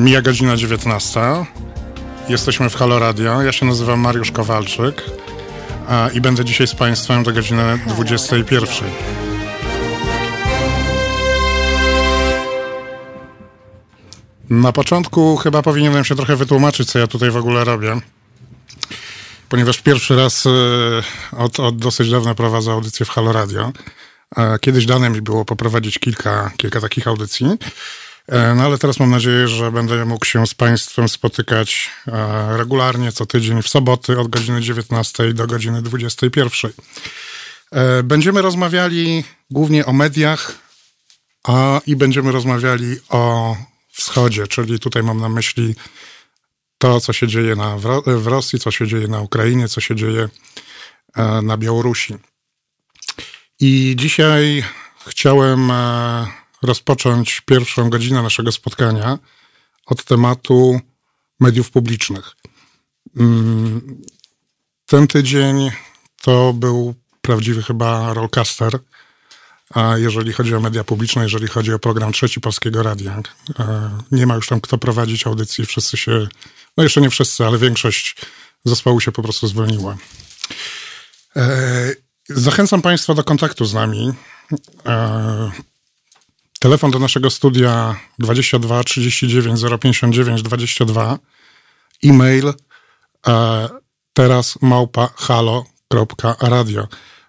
Mija godzina 19. Jesteśmy w Halo Radio. Ja się nazywam Mariusz Kowalczyk a, i będę dzisiaj z Państwem do godziny 21. Na początku chyba powinienem się trochę wytłumaczyć, co ja tutaj w ogóle robię. Ponieważ pierwszy raz y, od, od dosyć dawna prowadzę audycję w Halo Radio. Kiedyś dane mi było poprowadzić kilka, kilka takich audycji. E, no ale teraz mam nadzieję, że będę mógł się z Państwem spotykać e, regularnie co tydzień w soboty od godziny 19 do godziny 21. E, będziemy rozmawiali głównie o mediach a, i będziemy rozmawiali o wschodzie, czyli tutaj mam na myśli to, co się dzieje na, w Rosji, co się dzieje na Ukrainie, co się dzieje na Białorusi. I dzisiaj chciałem rozpocząć pierwszą godzinę naszego spotkania od tematu mediów publicznych. Mm, ten tydzień to był prawdziwy chyba rollcaster, jeżeli chodzi o media publiczne, jeżeli chodzi o program Trzeci Polskiego Radia. E, nie ma już tam kto prowadzić audycji, wszyscy się, no jeszcze nie wszyscy, ale większość zespołu się po prostu zwolniła. E, zachęcam Państwa do kontaktu z nami. Telefon do naszego studia 22 39 059 22. E-mail e, teraz małpa halo.radio.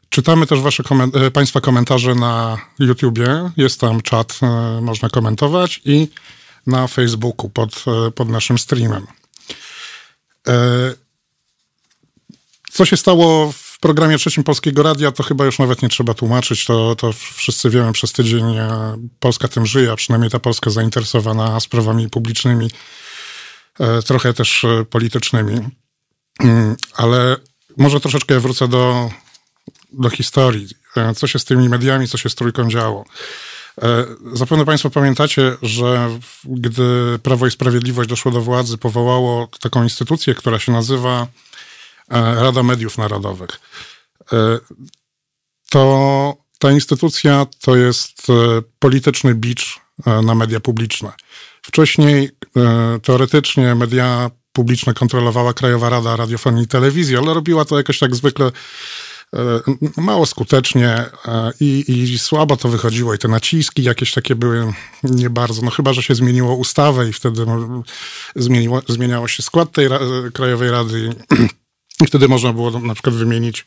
Czytamy też wasze e, Państwa komentarze na YouTubie. Jest tam czat, e, można komentować i na Facebooku pod, e, pod naszym streamem. E, co się stało w programie trzecim Polskiego Radia to chyba już nawet nie trzeba tłumaczyć, to, to wszyscy wiemy przez tydzień, e, Polska tym żyje, a przynajmniej ta Polska zainteresowana sprawami publicznymi, e, trochę też e, politycznymi. Mm, ale może troszeczkę wrócę do, do historii. Co się z tymi mediami, co się z trójką działo. Zapewne Państwo pamiętacie, że gdy Prawo i Sprawiedliwość doszło do władzy, powołało taką instytucję, która się nazywa Rada Mediów Narodowych. E, to ta instytucja to jest e, polityczny bicz na media publiczne. Wcześniej teoretycznie media publiczne kontrolowała Krajowa Rada Radiofonii i Telewizji, ale robiła to jakoś tak zwykle mało skutecznie i, i, słabo to wychodziło i te naciski jakieś takie były nie bardzo, no chyba, że się zmieniło ustawę i wtedy no, zmieniło, zmieniało się skład tej Krajowej Rady i wtedy można było na przykład wymienić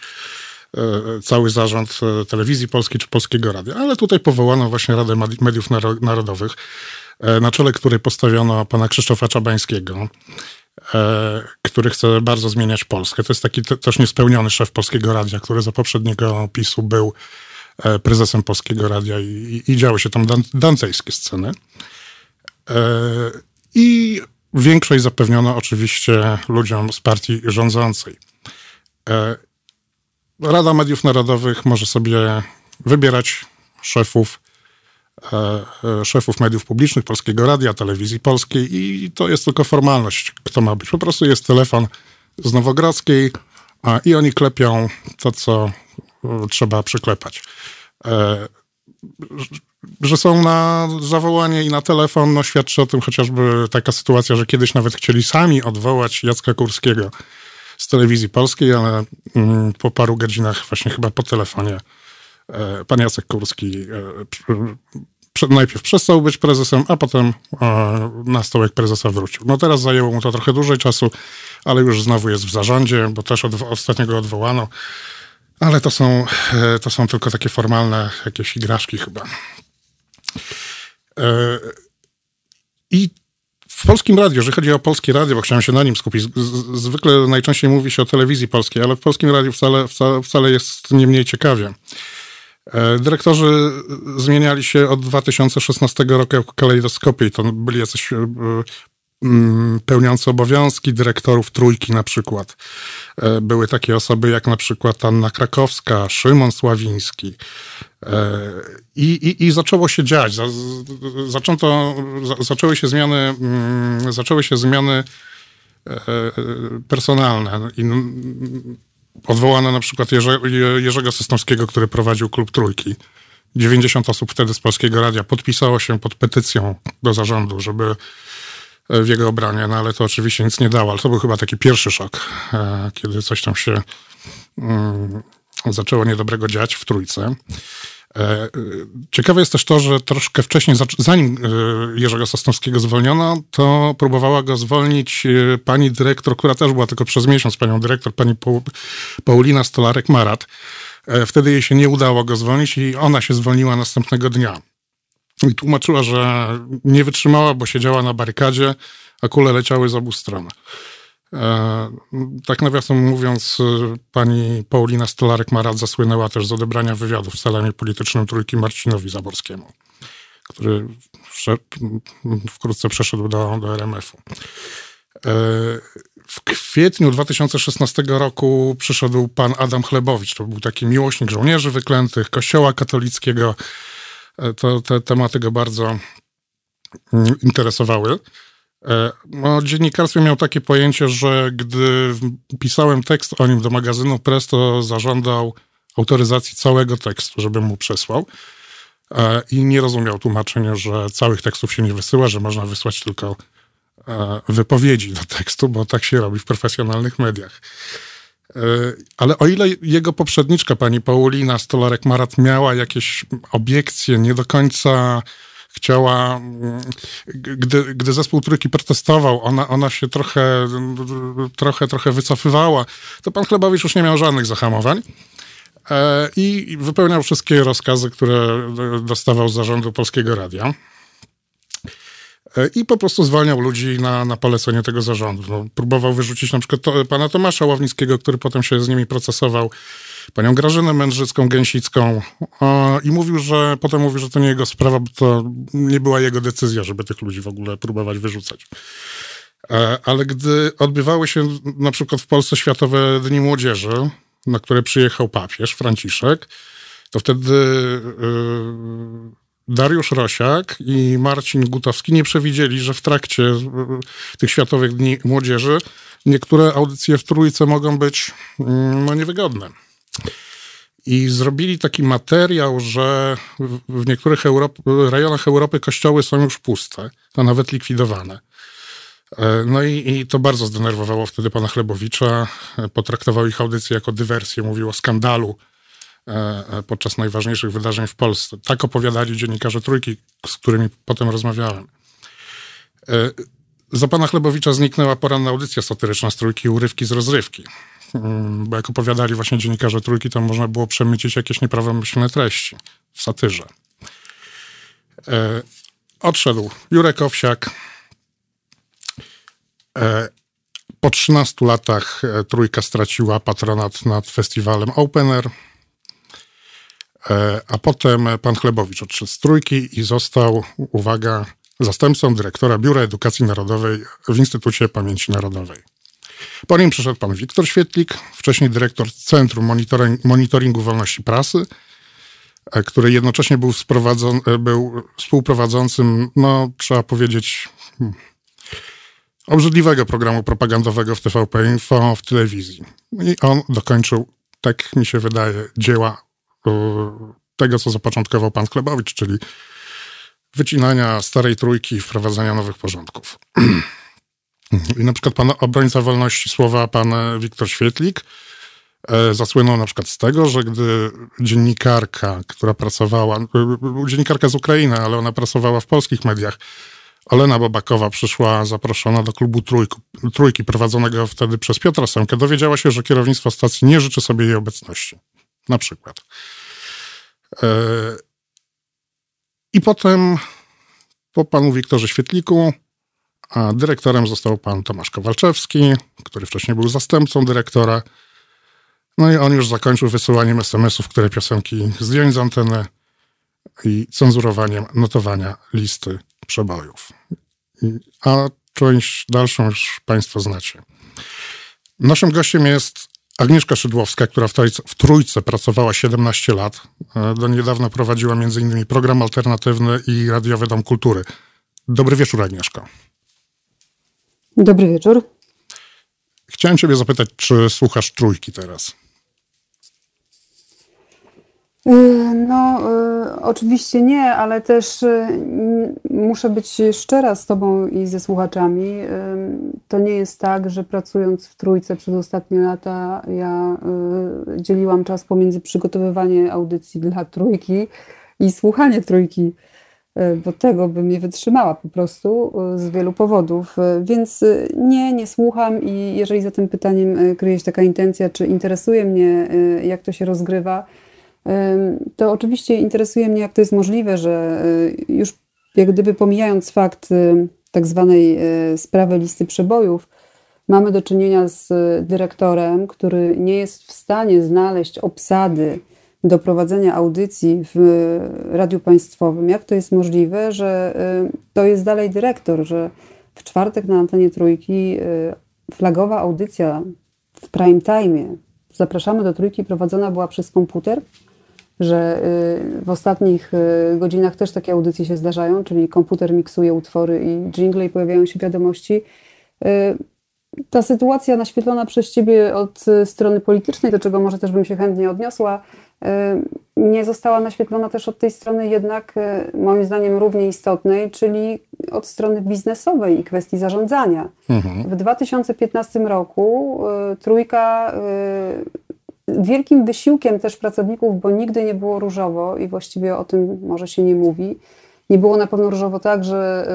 e, cały zarząd e, telewizji polskiej czy polskiego radia. Ale tutaj powołano właśnie Radę Mediów Narodowych, e, na czele której postawiono pana Krzysztofa Czabańskiego, który chce bardzo zmieniać Polskę. To jest taki też niespełniony szef Polskiego Radia, który za poprzedniego opisu był prezesem Polskiego Radia i, i działy się tam dan dancejskie sceny. I Większość zapewniono oczywiście ludziom z partii rządzącej. E, Rada Mediów Narodowych może sobie wybierać szefów, e, e, szefów mediów publicznych, Polskiego Radia, Telewizji Polskiej i to jest tylko formalność, kto ma być. Po prostu jest telefon z Nowogrodzkiej i oni klepią to, co trzeba przyklepać że są na zawołanie i na telefon, no świadczy o tym chociażby taka sytuacja, że kiedyś nawet chcieli sami odwołać Jacka Kurskiego z telewizji polskiej, ale mm, po paru godzinach właśnie chyba po telefonie e, pan Jacek Kurski e, najpierw przestał być prezesem, a potem e, na stołek prezesa wrócił. No teraz zajęło mu to trochę dłużej czasu, ale już znowu jest w zarządzie, bo też od, ostatniego odwołano. Ale to są, to są tylko takie formalne jakieś igraszki chyba. E, I w polskim radiu, jeżeli chodzi o polskie radio, bo chciałem się na nim skupić, zwykle najczęściej mówi się o telewizji polskiej, ale w polskim radiu wcale, wcale, wcale jest nie mniej ciekawie. E, dyrektorzy zmieniali się od 2016 roku w kalejdoskopie to byli jacyś e, Mm, pełniące obowiązki dyrektorów trójki na przykład. Były takie osoby jak na przykład Anna Krakowska, Szymon Sławiński. E, I, i, i zaczęło się dziać. Zaczęto, zaczęły się zmiany, mm, zaczęły się zmiany e, personalne. I odwołano na przykład Jerzego Sosnowskiego, który prowadził klub Trójki. 90 osób wtedy z Polskiego Radia podpisało się pod petycją do zarządu, żeby w jego obronie, no ale to oczywiście nic nie dało, ale to był chyba taki pierwszy szok, kiedy coś tam się mm, zaczęło niedobrego dziać w trójce. E, ciekawe jest też to, że troszkę wcześniej, zanim e, Jerzego Sosnowskiego zwolniono, to próbowała go zwolnić e, pani dyrektor, która też była tylko przez miesiąc panią dyrektor, pani Paulina Stolarek-Marat. Wtedy jej się nie udało go zwolnić i ona się zwolniła następnego dnia. I tłumaczyła, że nie wytrzymała, bo siedziała na barykadzie, a kule leciały z obu stron. E, tak nawiasem mówiąc, e, pani Paulina Stolarek-Marat zasłynęła też z odebrania wywiadu w salanie politycznym trójki Marcinowi Zaborskiemu, który wkrótce przeszedł do, do RMF-u. E, w kwietniu 2016 roku przyszedł pan Adam Chlebowicz. To był taki miłośnik żołnierzy wyklętych, kościoła katolickiego. To, te tematy go bardzo interesowały. E, no, dziennikarstwie miał takie pojęcie, że gdy pisałem tekst o nim do magazynu Press, to zażądał autoryzacji całego tekstu, żebym mu przesłał. E, I nie rozumiał tłumaczenia, że całych tekstów się nie wysyła, że można wysłać tylko e, wypowiedzi do tekstu, bo tak się robi w profesjonalnych mediach. Ale o ile jego poprzedniczka, pani Paulina Stolarek-Marat, miała jakieś obiekcje, nie do końca chciała, mm, gdy, gdy zespół trójki protestował, ona, ona się trochę, trochę, trochę wycofywała, to pan Chlebowicz już nie miał żadnych zahamowań e, i wypełniał wszystkie rozkazy, które dostawał z zarządu Polskiego Radia. E, I po prostu zwalniał ludzi na, na polecenie tego zarządu. No, próbował wyrzucić na przykład to, pana Tomasza Ławnickiego, który potem się z nimi procesował panią Grażynę Mędrzycką, Gęsicką i mówił, że potem mówił, że to nie jego sprawa, bo to nie była jego decyzja, żeby tych ludzi w ogóle próbować wyrzucać. E, ale gdy odbywały się na przykład w Polsce Światowe Dni Młodzieży, na które przyjechał papież Franciszek, to wtedy e, Dariusz Rosiak i Marcin Gutowski nie przewidzieli, że w trakcie e, tych Światowych Dni Młodzieży niektóre audycje w Trójce mogą być mm, no, niewygodne. I zrobili taki materiał, że w niektórych Europ rejonach Europy kościoły są już puste, a nawet likwidowane. E, no i, i, to bardzo zdenerwowało wtedy pana Chlebowicza. E, potraktował ich audycję jako dywersję, mówił o skandalu podczas najważniejszych wydarzeń w Polsce. Tak opowiadali dziennikarze trójki, z którymi potem rozmawiałem. Za pana Chlebowicza zniknęła poranna audycja satyryczna z trójki Urywki z rozrywki. Mm, bo jak opowiadali właśnie dziennikarze trójki, tam można było przemycić jakieś nieprawomyślne treści w satyrze. E, odszedł Jurek Owsiak. E, po 13 latach e, trójka straciła patronat nad festiwalem Open Air, e, a potem pan Chlebowicz odszedł z trójki i został, uwaga, zastępcą dyrektora Biura Edukacji Narodowej w Instytucie Pamięci Narodowej. Po nim przyszedł pan Wiktor Świetlik, wcześniej dyrektor Centrum Monitoring, Monitoringu Wolności Prasy, e, który jednocześnie był, e, był współprowadzącym, no trzeba powiedzieć, hmm, obrzydliwego programu propagandowego w TVP Info w telewizji. I on dokończył, tak mi się wydaje, dzieła tego, co zapoczątkował pan Klebowicz, czyli wycinania starej trójki i wprowadzania nowych porządków. I na przykład pan obrońca wolności słowa, pan Wiktor Świetlik, e, zasłynął na przykład z tego, że gdy dziennikarka, która pracowała, e, dziennikarka z Ukrainy, ale ona pracowała w polskich mediach, Olena Bobakowa przyszła zaproszona do klubu trójki, trójki prowadzonego wtedy przez Piotra Semkę, dowiedziała się, że kierownictwo stacji nie życzy sobie jej obecności. Na przykład. E, I potem po panu Wiktorze Świetliku a dyrektorem został pan Tomasz Kowalczewski, który wcześniej był zastępcą dyrektora. No i on już zakończył wysyłaniem SMS-ów, które piosenki zdjąć z anteny i cenzurowaniem notowania listy przebojów. A część dalszą już Państwo znacie. Naszym gościem jest Agnieszka Szydłowska, która w trójce, pracowała 17 lat. E, do niedawna prowadziła m.in. program alternatywny i radiowy Dom Kultury. Dobry wieczór, Agnieszka. Dobry wieczór. Chciałem Ciebie zapytać, czy słuchasz trójki teraz? Y, no, y, oczywiście nie, ale też y, muszę być szczera z Tobą i ze słuchaczami. To nie jest tak, że pracując w trójce przez ostatnie lata, ja dzieliłam czas pomiędzy przygotowywanie audycji dla trójki i słuchanie trójki, bo tego bym nie wytrzymała po prostu z wielu powodów. Więc nie, nie słucham i jeżeli za tym pytaniem kryje się taka intencja, czy interesuje mnie, jak to się rozgrywa, to oczywiście interesuje mnie, jak to jest możliwe, że y, już jak gdyby pomijając fakt y, tak zwanej y, sprawy listy przebojów, mamy do czynienia z dyrektorem, który nie jest w stanie znaleźć obsady do prowadzenia audycji w radiu państwowym. Jak to jest możliwe, że to jest dalej dyrektor, że w czwartek na antenie trójki flagowa audycja w prime time zapraszamy do trójki prowadzona była przez komputer, że y, w ostatnich y, godzinach też takie audycje się zdarzają, czyli komputer miksuje utwory i jingle i pojawiają się wiadomości. Y, ta sytuacja naświetlona przez Ciebie od strony politycznej, do czego może też bym się chętnie odniosła, nie została naświetlona też od tej strony jednak moim zdaniem równie istotnej, czyli od strony biznesowej i kwestii zarządzania. Mhm. W 2015 roku trójka wielkim wysiłkiem też pracowników, bo nigdy nie było różowo i właściwie o tym może się nie mówi. Nie było na pewno różowo tak, że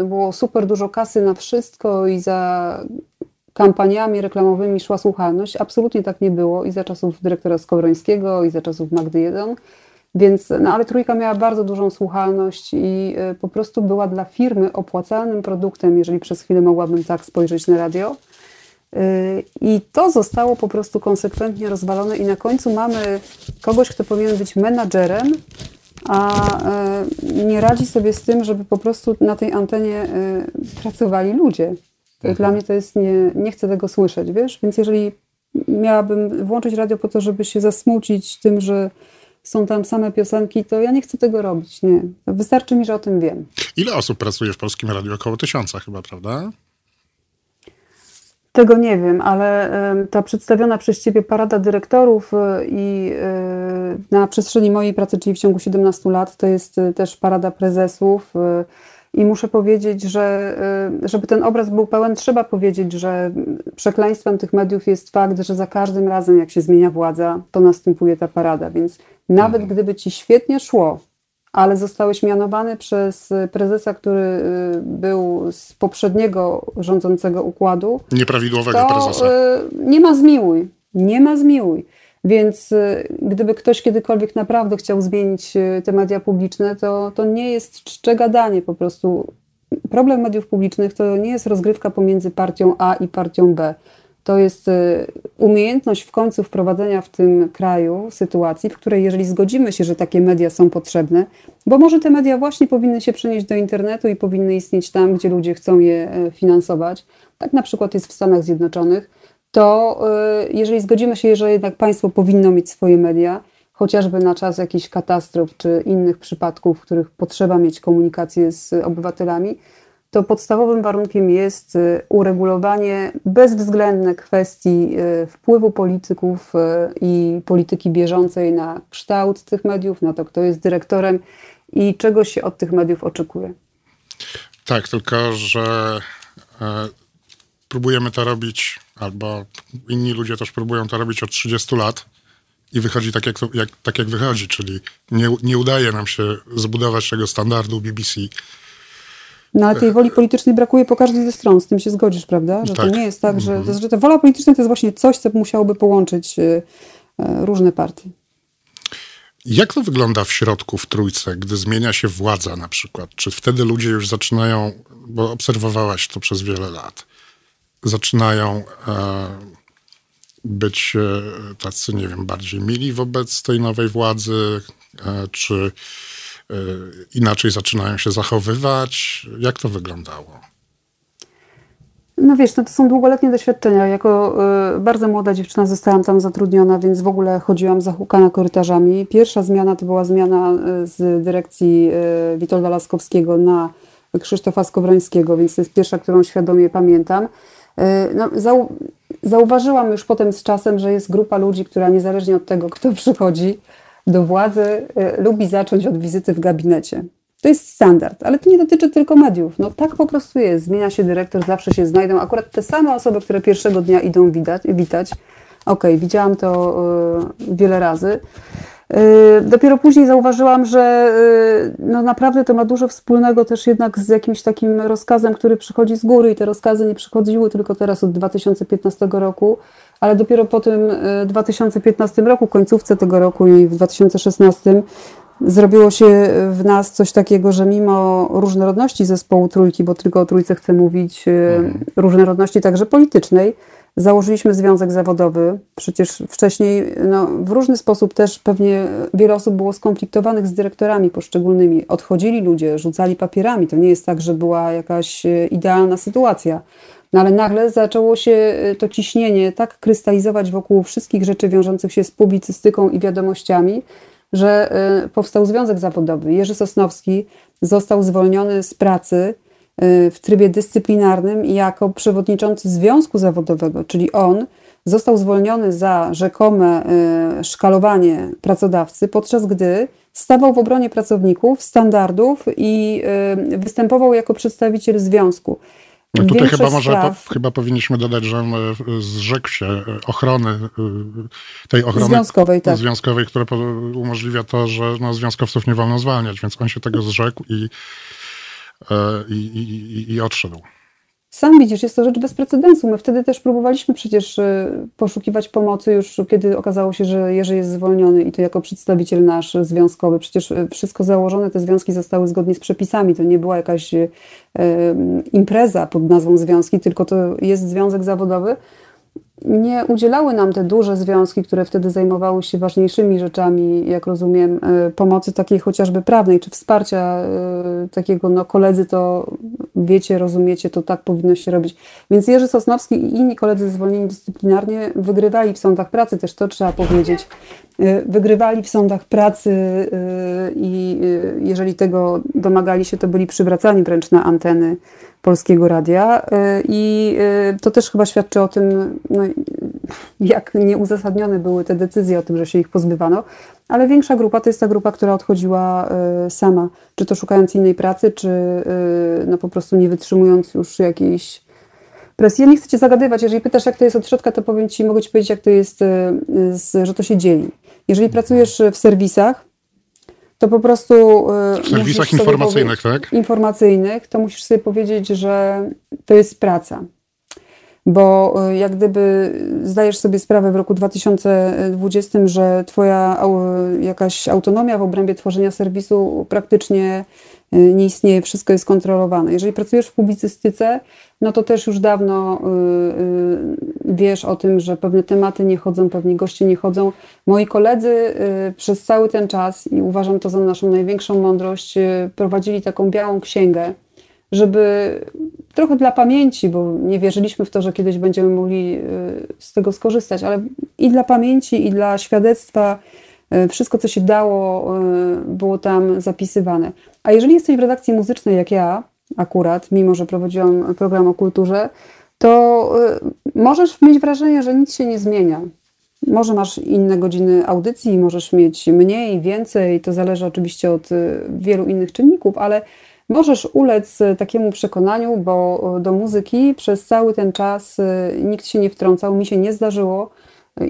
y, było super dużo kasy na wszystko i za kampaniami reklamowymi szła słuchalność. Absolutnie tak nie było i za czasów dyrektora Skowrońskiego, i za czasów Magdy 1. Więc, no ale trójka miała bardzo dużą słuchalność i y, po prostu była dla firmy opłacalnym produktem, jeżeli przez chwilę mogłabym tak spojrzeć na radio. Y, I to zostało po prostu konsekwentnie rozwalone, i na końcu mamy kogoś, kto powinien być menadżerem, a y, nie radzi sobie z tym, żeby po prostu na tej antenie y, pracowali ludzie. Mhm. Dla mnie to jest, nie, nie chcę tego słyszeć, wiesz? Więc jeżeli miałabym włączyć radio po to, żeby się zasmucić tym, że są tam same piosenki, to ja nie chcę tego robić, nie. Wystarczy mi, że o tym wiem. Ile osób pracuje w Polskim Radiu? Około tysiąca chyba, prawda? Tego nie wiem, ale ta przedstawiona przez Ciebie parada dyrektorów y, i y, na przestrzeni mojej pracy, czyli w ciągu 17 lat, to jest y, też parada prezesów. I muszę powiedzieć, że żeby ten obraz był pełen, trzeba powiedzieć, że przekleństwem tych mediów jest fakt, że za każdym razem, jak się zmienia władza, to następuje ta parada. Więc nawet mhm. gdyby ci świetnie szło, ale zostałeś mianowany przez prezesa, który y, był z poprzedniego rządzącego układu. Nieprawidłowego to, prezesa. Y, nie ma zmiłuj. Nie ma zmiłuj. Więc y, gdyby ktoś kiedykolwiek naprawdę chciał zmienić te media publiczne, to, to nie jest czcze gadanie po prostu. Problem mediów publicznych to nie jest rozgrywka pomiędzy partią A i partią B to jest y, umiejętność w końcu wprowadzenia w tym kraju sytuacji, w której jeżeli zgodzimy się, że takie media są potrzebne, bo może te media właśnie powinny się przenieść do internetu i powinny istnieć tam, gdzie ludzie chcą je e, finansować, tak na przykład jest w Stanach Zjednoczonych, to y, jeżeli zgodzimy się, że jednak państwo powinno mieć swoje media, chociażby na czas jakichś katastrof czy innych przypadków, w których potrzeba mieć komunikację z obywatelami, to podstawowym warunkiem jest y, uregulowanie bezwzględne kwestii y, wpływu polityków y, i polityki bieżącej na kształt tych mediów, na to, kto jest dyrektorem i czego się od tych mediów oczekuje. Tak, tylko że e, próbujemy to robić, albo inni ludzie też próbują to robić od 30 lat i wychodzi tak, jak, jak, tak jak wychodzi, czyli nie, nie udaje nam się zbudować tego standardu BBC no ale tej woli politycznej brakuje po każdej ze stron, z tym się zgodzisz, prawda? Że tak. to nie jest tak, że, to, że ta wola polityczna to jest właśnie coś, co musiałoby połączyć y, y, różne partie. Jak to wygląda w środku, w trójce, gdy zmienia się władza na przykład? Czy wtedy ludzie już zaczynają, bo obserwowałaś to przez wiele lat, zaczynają e, być e, tacy, nie wiem, bardziej mili wobec tej nowej władzy, e, czy inaczej zaczynają się zachowywać? Jak to wyglądało? No wiesz, no to są długoletnie doświadczenia. Jako y, bardzo młoda dziewczyna zostałam tam zatrudniona, więc w ogóle chodziłam zahukana korytarzami. Pierwsza zmiana to była zmiana z dyrekcji y, Witolda Laskowskiego na Krzysztofa Skowrońskiego, więc to jest pierwsza, którą świadomie pamiętam. Y, no, zau zauważyłam już potem z czasem, że jest grupa ludzi, która niezależnie od tego, kto przychodzi, do władzy, y, lubi zacząć od wizyty w gabinecie. To jest standard, ale to nie dotyczy tylko mediów. No tak po prostu jest. Zmienia się dyrektor, zawsze się znajdą akurat te same osoby, które pierwszego dnia idą witać. witać. Okej, okay, widziałam to y, wiele razy. Y, dopiero później zauważyłam, że y, no naprawdę to ma dużo wspólnego też jednak z jakimś takim rozkazem, który przychodzi z góry i te rozkazy nie przychodziły tylko teraz od 2015 roku, ale dopiero po tym 2015 roku, końcówce tego roku i w 2016 zrobiło się w nas coś takiego, że mimo różnorodności zespołu trójki, bo tylko o trójce chcę mówić, mhm. różnorodności także politycznej, Założyliśmy związek zawodowy. Przecież wcześniej no, w różny sposób też pewnie wiele osób było skonfliktowanych z dyrektorami poszczególnymi. Odchodzili ludzie, rzucali papierami. To nie jest tak, że była jakaś e, idealna sytuacja. No ale nagle zaczęło się e, to ciśnienie tak krystalizować wokół wszystkich rzeczy wiążących się z publicystyką i wiadomościami, że e, powstał związek zawodowy. Jerzy Sosnowski został zwolniony z pracy w trybie dyscyplinarnym jako przewodniczący związku zawodowego, czyli on został zwolniony za rzekome y, szkalowanie pracodawcy, podczas gdy stawał w obronie pracowników, standardów i y, występował jako przedstawiciel związku. No tutaj chyba może spraw, po, chyba powinniśmy dodać, że on y, zrzekł się ochrony tej ochrony związkowej, tak. związkowej która umożliwia to, że no, związkowców nie wolno zwalniać, więc on się tego zrzekł i E, i, i, i odszedł. Sam widzisz, jest to rzecz bez precedensu. My wtedy też próbowaliśmy przecież e, poszukiwać pomocy już kiedy okazało się, że Jerzy jest zwolniony i to jako przedstawiciel nasz związkowy. Przecież e, wszystko założone, te związki zostały zgodnie z przepisami. To nie była jakaś e, impreza pod nazwą związki, tylko to jest związek zawodowy nie udzielały nam te duże związki, które wtedy zajmowały się ważniejszymi rzeczami, jak rozumiem, pomocy takiej chociażby prawnej, czy wsparcia takiego, no koledzy to wiecie, rozumiecie, to tak powinno się robić. Więc Jerzy Sosnowski i inni koledzy zwolnieni dyscyplinarnie wygrywali w sądach pracy, też to trzeba powiedzieć. E, wygrywali w sądach pracy i jeżeli tego domagali się, to byli przywracani wręcz na anteny Polskiego Radia y, i y, to też chyba świadczy o tym, no, jak nieuzasadnione były te decyzje o tym, że się ich pozbywano, ale większa grupa to jest ta grupa, która odchodziła y, sama, czy to szukając innej pracy, czy no, po prostu nie wytrzymując już jakiejś presji. Ja nie chcę Cię zagadywać, jeżeli pytasz jak to jest od środka, to powiem Ci, mogę Ci powiedzieć jak to jest, że to się dzieli. Jeżeli pracujesz w serwisach, to po prostu. W serwisach informacyjnych, tak? Informacyjnych, to musisz sobie powiedzieć, że to jest praca. Bo e, jak gdyby zdajesz sobie sprawę w roku 2020, że Twoja jakaś autonomia w obrębie tworzenia serwisu praktycznie e, nie istnieje, wszystko jest kontrolowane. Jeżeli pracujesz w publicystyce, no to też już dawno wiesz o tym, że pewne tematy nie chodzą, pewni goście nie chodzą. Moi koledzy y, przez cały ten czas, i uważam to za naszą największą mądrość, y, prowadzili taką białą księgę, żeby trochę dla pamięci, bo nie wierzyliśmy w to, że kiedyś będziemy mogli y, z tego skorzystać, ale i dla pamięci, i dla świadectwa, wszystko, co się dało, było tam zapisywane. A jeżeli jesteś w redakcji muzycznej, jak ja, akurat, mimo że prowadziłam program o kulturze, to y, możesz mieć wrażenie, że nic się nie zmienia. Może masz inne godziny audycji, możesz mieć mniej, więcej, to zależy oczywiście od y, wielu innych czynników, ale możesz ulec takiemu przekonaniu, bo do muzyki przez cały ten czas y, nikt się nie wtrącał, mi się nie zdarzyło.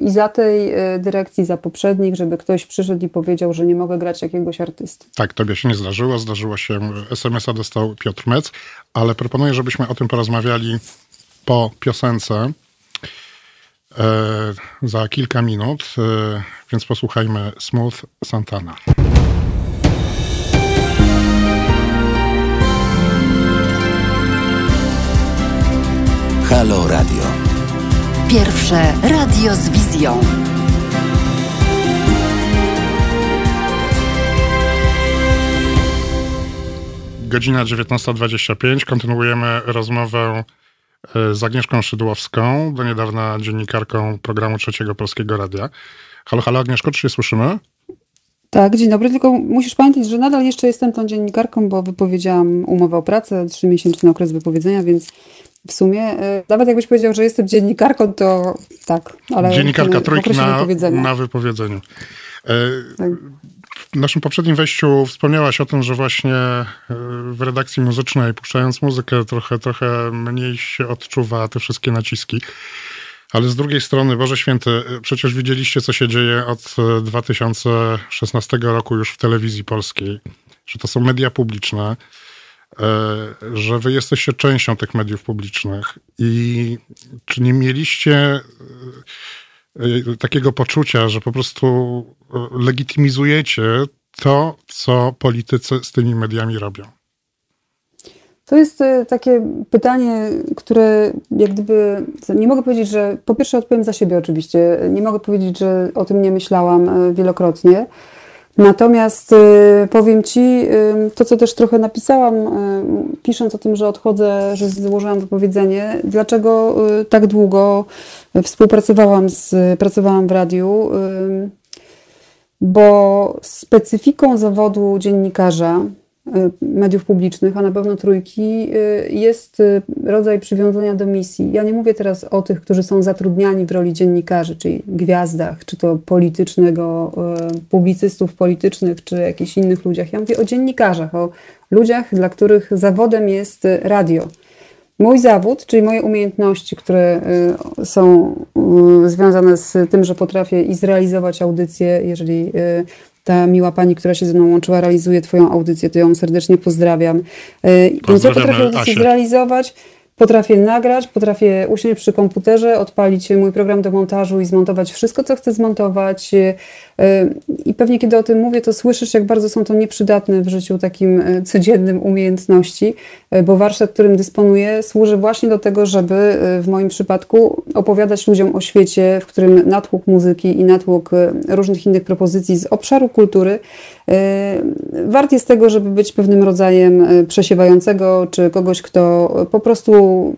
I za tej dyrekcji, za poprzednich, żeby ktoś przyszedł i powiedział, że nie mogę grać jakiegoś artysty. Tak, tobie się nie zdarzyło. Zdarzyło się, SMS-a dostał Piotr Mec, ale proponuję, żebyśmy o tym porozmawiali po piosence e, za kilka minut, e, więc posłuchajmy Smooth Santana. Halo Radio. Pierwsze radio z wizją. Godzina 19.25. Kontynuujemy rozmowę E, z Agnieszką Szydłowską, do niedawna dziennikarką programu Trzeciego Polskiego Radia. Halo, halo Agnieszko, czy się słyszymy? Tak, dzień dobry, tylko musisz pamiętać, że nadal jeszcze jestem tą dziennikarką, bo wypowiedziałam umowę o pracę, trzymiesięczny okres wypowiedzenia, więc w sumie, e, nawet jakbyś powiedział, że jestem dziennikarką, to tak, ale Dziennikarka trójki na, na wypowiedzeniu. Tak. W naszym poprzednim wejściu wspomniałaś o tym, że właśnie w redakcji muzycznej, puszczając muzykę, trochę, trochę mniej się odczuwa te wszystkie naciski. Ale z drugiej strony, Boże Święty, przecież widzieliście, co się dzieje od 2016 roku już w telewizji polskiej, że to są media publiczne, e, że wy jesteście częścią tych mediów publicznych i czy nie mieliście e, e, takiego poczucia, że po prostu legitymizujecie to, co politycy z tymi mediami robią? To jest e, takie pytanie, które jak gdyby. Nie mogę powiedzieć, że. Po pierwsze, odpowiem za siebie oczywiście. Nie mogę powiedzieć, że o tym nie myślałam e, wielokrotnie. Natomiast e, powiem Ci to, co też trochę napisałam, pisząc o tym, że odchodzę, że złożyłam wypowiedzenie. Dlaczego tak długo współpracowałam z, pracowałam w radiu? Bo specyfiką zawodu dziennikarza Y, mediów publicznych, a na pewno trójki, y, jest y, rodzaj przywiązania do misji. Ja nie mówię teraz o tych, którzy są zatrudniani w roli dziennikarzy, czyli gwiazdach, czy to politycznego, publicystów politycznych, czy jakichś innych ludziach. Ja mówię o dziennikarzach, o ludziach, dla których zawodem jest radio. Mój zawód, czyli moje umiejętności, które są związane z tym, że potrafię i zrealizować audycję, jeżeli ta miła pani, która się ze mną łączyła, realizuje Twoją audycję, to ją serdecznie pozdrawiam. E, więc ja potrafię audycję zrealizować, potrafię nagrać, potrafię usiąść przy komputerze, odpalić mój program do montażu i zmontować wszystko, co chcę zmontować. E, I pewnie kiedy o tym mówię, to słyszysz, jak bardzo są to nieprzydatne w życiu takim e, codziennym umiejętności, bo warsztat, którym dysponuję, służy właśnie do tego, żeby w moim przypadku opowiadać ludziom o świecie, w którym natłok muzyki i natłok różnych innych propozycji z obszaru kultury wart jest tego, żeby być pewnym rodzajem przesiewającego, czy kogoś, kto po prostu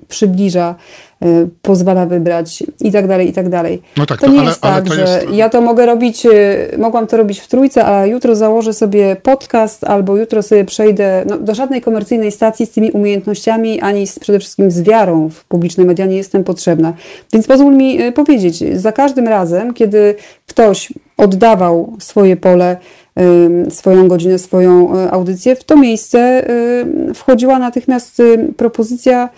przybliża, e, pozwala wybrać i tak dalej, i tak dalej. No tak, to, to nie ale, jest tak, że jest... ja to mogę robić, e, mogłam to robić w trójce, a jutro założę sobie podcast albo jutro sobie przejdę no, do żadnej komercyjnej stacji z tymi umiejętnościami, ani z, przede wszystkim z wiarą w publiczne media nie jestem potrzebna. Więc pozwól mi e, powiedzieć, za każdym razem, kiedy ktoś oddawał swoje pole swoją godzinę, swoją audycję, w to miejsce wchodziła natychmiast propozycja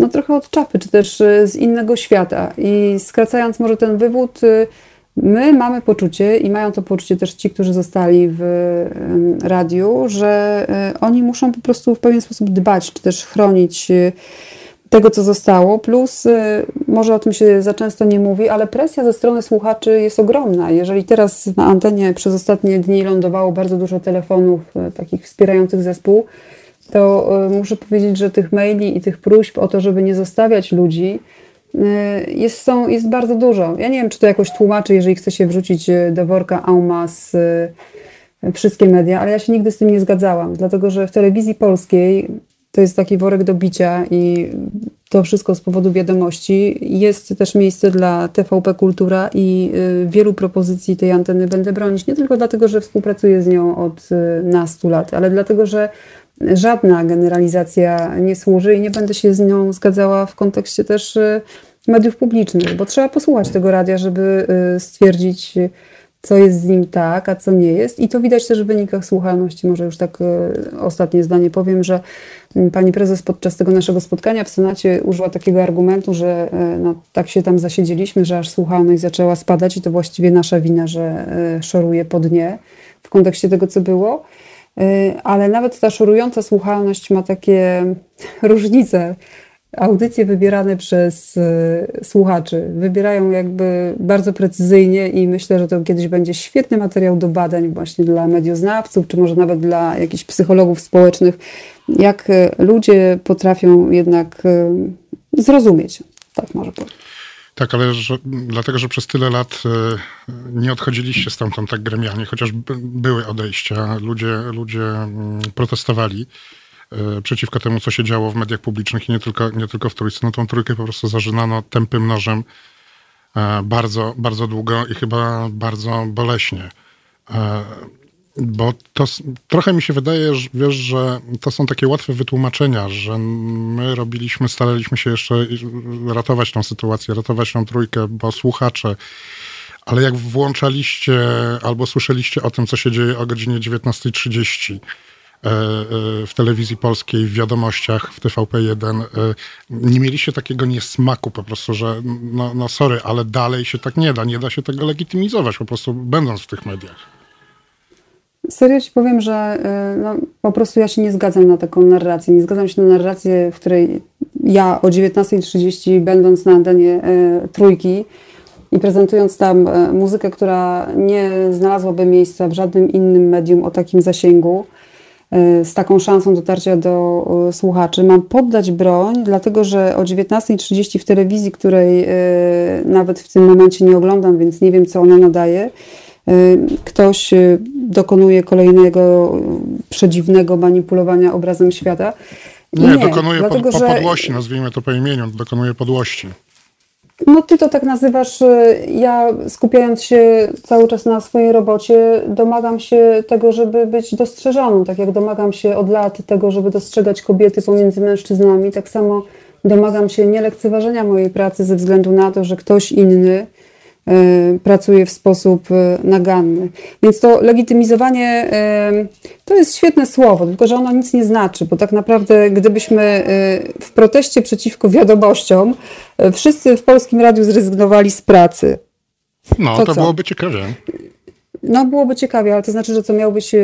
no trochę od czapy, czy też y, z innego świata. I skracając może ten wywód, y, my mamy poczucie i mają to poczucie też ci, którzy zostali w radiu, że y, oni muszą po prostu w pewien sposób dbać, czy też chronić tego, co zostało. Plus, może o tym się za często nie mówi, ale presja ze strony słuchaczy jest ogromna. Jeżeli teraz na antenie przez ostatnie dni lądowało bardzo dużo telefonów takich wspierających zespół, to e, muszę powiedzieć, że tych maili i tych próśb o to, żeby nie zostawiać ludzi, e, jest, są, jest bardzo dużo. Ja nie wiem, czy to jakoś tłumaczy, jeżeli chce się wrzucić e, do worka Aumas wszystkie media, ale ja się nigdy z tym nie zgadzałam, dlatego że w telewizji polskiej to jest taki worek do bicia i to wszystko z powodu wiadomości. Jest też miejsce dla TVP Kultura i wielu propozycji tej anteny będę bronić, nie tylko dlatego, że współpracuję z nią od nastu lat, ale dlatego, że żadna generalizacja nie służy i nie będę się z nią zgadzała w kontekście też y, mediów publicznych, bo trzeba posłuchać tego radia, żeby y, stwierdzić, co jest z nim tak, a co nie jest. I to widać też w wynikach słuchalności. Może już tak y, ostatnie zdanie powiem, że mm, pani prezes podczas tego naszego spotkania w Senacie użyła takiego argumentu, że no, tak się tam zasiedzieliśmy, że aż słuchalność zaczęła spadać i to właściwie nasza wina, że szoruje po dnie w kontekście tego, co było. Y, ale nawet ta szorująca słuchalność ma takie różnice. Audycje wybierane przez y, słuchaczy wybierają jakby bardzo precyzyjnie i myślę, że to kiedyś będzie świetny materiał do badań właśnie dla medioznawców, czy może nawet dla jakichś psychologów społecznych, jak y, ludzie potrafią jednak zrozumieć. Tak może powiedzieć. Tak, ale że, dlatego, że przez tyle lat e, nie odchodziliście stamtąd tak gremialnie, chociaż były odejścia, ludzie, ludzie mm, protestowali e, przeciwko temu, co się działo w mediach publicznych i nie tylko, nie tylko w Trójce. No tą Trójkę po prostu zażynano tępym nożem e, bardzo, bardzo długo i chyba bardzo boleśnie. Bo to trochę mi się wydaje, że, wiesz, że to są takie łatwe wytłumaczenia, że my robiliśmy, staraliśmy się jeszcze ratować tą sytuację, ratować tą trójkę, bo słuchacze, ale jak włączaliście albo słyszeliście o tym, co się dzieje o godzinie 19.30 e, e, w telewizji polskiej, w wiadomościach, w TVP1, nie mieliście takiego niesmaku po prostu, że no, no sorry, ale dalej się tak nie da, nie da się tego legitymizować po prostu będąc w tych mediach. Serio ci powiem, że no, po prostu ja się nie zgadzam na taką narrację. Nie zgadzam się na narrację, w której ja o 19.30 będąc na antenie trójki i prezentując tam e, muzykę, która nie znalazłaby miejsca w żadnym innym medium o takim zasięgu, e, z taką szansą dotarcia do e, słuchaczy, mam poddać broń, dlatego że o 19.30 w telewizji, której nawet w tym momencie nie oglądam, więc nie wiem, co ona nadaje, ktoś dokonuje kolejnego przedziwnego manipulowania obrazem świata. Nie, nie dokonuje dlatego, po, po podłości, nazwijmy to po imieniu, dokonuje podłości. No ty to tak nazywasz. Y, ja skupiając się cały czas na swojej robocie, domagam się tego, żeby być dostrzeżoną. Tak jak domagam się od lat tego, żeby dostrzegać kobiety pomiędzy mężczyznami, tak samo domagam się nielekceważenia mojej pracy ze względu na to, że ktoś inny pracuje w sposób e, naganny. Więc to legitymizowanie e, to jest świetne słowo, tylko że ono nic nie znaczy, bo tak naprawdę gdybyśmy w proteście przeciwko wiadomościom wszyscy w Polskim Radiu zrezygnowali z pracy. No, to, to byłoby ciekawie. No, byłoby ciekawie, ale to znaczy, że co miał być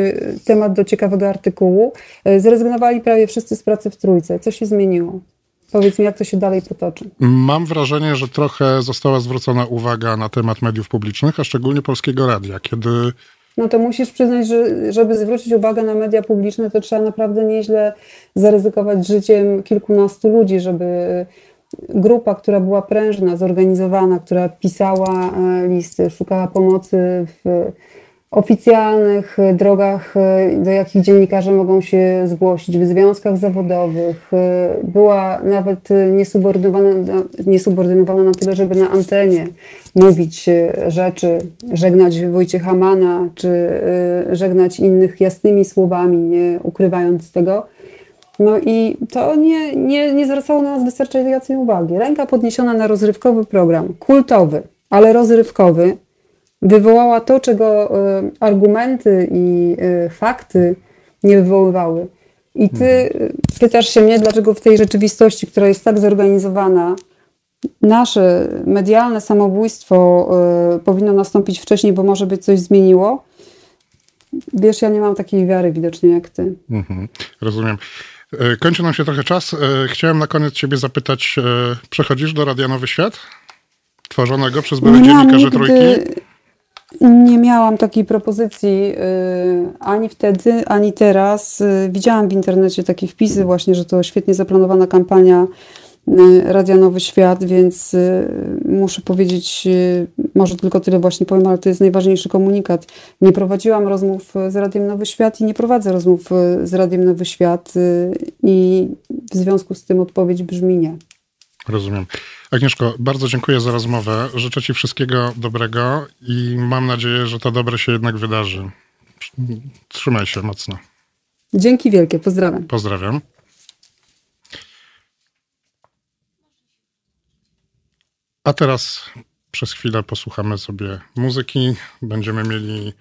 temat do ciekawego artykułu. Zrezygnowali prawie wszyscy z pracy w trójce. Co się zmieniło? Powiedz mi, jak to się dalej potoczy. Mam wrażenie, że trochę została zwrócona uwaga na temat mediów publicznych, a szczególnie polskiego radia, kiedy. No to musisz przyznać, że żeby zwrócić uwagę na media publiczne, to trzeba naprawdę nieźle zaryzykować życiem kilkunastu ludzi, żeby grupa, która była prężna, zorganizowana, która pisała e, listy, szukała pomocy w oficjalnych e, drogach, e, do jakich dziennikarze mogą się zgłosić, w związkach zawodowych. E, była nawet niesubordynowana, niesubordynowana na tyle, żeby na antenie mówić rzeczy, żegnać Wojciecha Mana, czy żegnać innych jasnymi słowami, nie ukrywając tego. No i to nie, nie, nie zwracało na nas wystarczającej uwagi. Ręka podniesiona na rozrywkowy program, kultowy, ale rozrywkowy, wywołała to, czego y, argumenty i y, fakty nie wywoływały. I ty mhm. pytasz się mnie, dlaczego w tej rzeczywistości, która jest tak zorganizowana, nasze medialne samobójstwo y, powinno nastąpić wcześniej, bo może być coś zmieniło. Wiesz, ja nie mam takiej wiary widocznie jak ty. Mhm, rozumiem. Kończy nam się trochę czas. Chciałem na koniec ciebie zapytać, przechodzisz do Radia Nowy Świat? Tworzonego przez byłych dziennikarzy Trójki? Nie miałam takiej propozycji y, ani wtedy, ani teraz. Y, widziałam w internecie takie wpisy właśnie, że to świetnie zaplanowana kampania y, Radia Nowy Świat, więc muszę powiedzieć, może tylko tyle właśnie powiem, ale to jest najważniejszy komunikat. Nie prowadziłam rozmów z Radiem Nowy Świat i nie prowadzę rozmów z Radiem Nowy Świat i w związku z tym odpowiedź brzmi nie. Rozumiem. Agnieszko, bardzo dziękuję za rozmowę. Życzę Ci wszystkiego dobrego i mam nadzieję, że to dobre się jednak wydarzy. Trzymaj się mocno. Dzięki wielkie, pozdrawiam. Pozdrawiam. A teraz przez chwilę posłuchamy sobie muzyki. Będziemy mieli,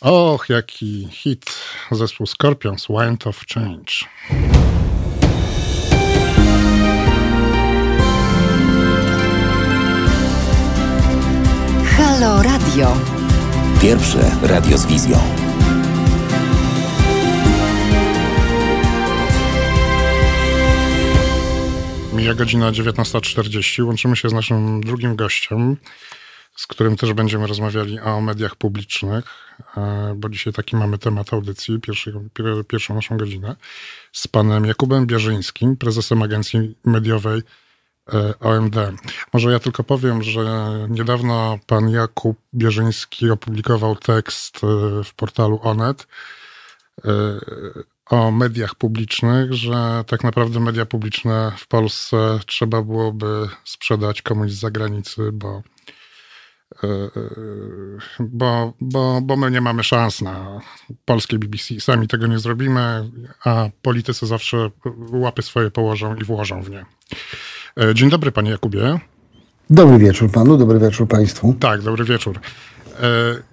och, jaki hit, zespół Scorpions, Wind of Change. Halo Radio. Pierwsze radio z wizją. Mija godzina 19.40. Łączymy się z naszym drugim gościem, z którym też będziemy rozmawiali o mediach publicznych, e, bo dzisiaj taki mamy temat audycji, pierwszy, pierwszą naszą godzinę, z panem Jakubem Bierzyńskim, prezesem agencji mediowej E, OMD. Może ja tylko powiem, że niedawno pan Jakub Bierzyński opublikował tekst e, w portalu Onet e, o mediach publicznych, że tak naprawdę media publiczne w Polsce trzeba byłoby sprzedać komuś z zagranicy, bo, bo, bo, bo my nie mamy szans na polskie BBC. Sami tego nie zrobimy, a politycy zawsze łapy swoje położą i włożą w nie. E, dzień dobry, panie Jakubie. Dobry wieczór panu, dobry wieczór państwu. Tak, dobry wieczór. E,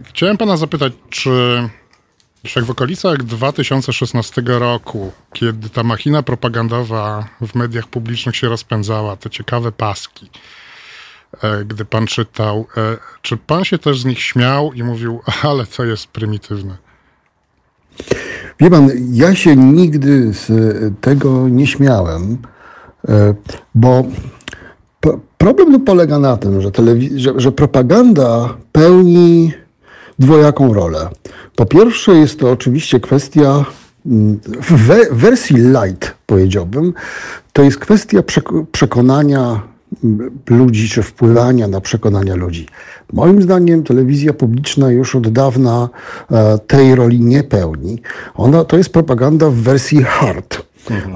chciałem pana zapytać, czy jak w okolicach 2016 roku, kiedy ta machina propagandowa w mediach publicznych się rozpędzała, te ciekawe paski, e, gdy pan czytał, czy pan się też z nich śmiał i mówił, ale to jest prymitywne? Wie pan, ja się nigdy z tego nie śmiałem, bo problem polega na tym, że, że, że propaganda pełni dwojaką rolę. Po pierwsze, jest to oczywiście kwestia mm, w wersji light, powiedziałbym, to jest kwestia przekonania mm, ludzi, czy wpływania na przekonania ludzi. Moim zdaniem telewizja publiczna już od dawna e, tej roli nie pełni. Ona to jest propaganda w wersji hard.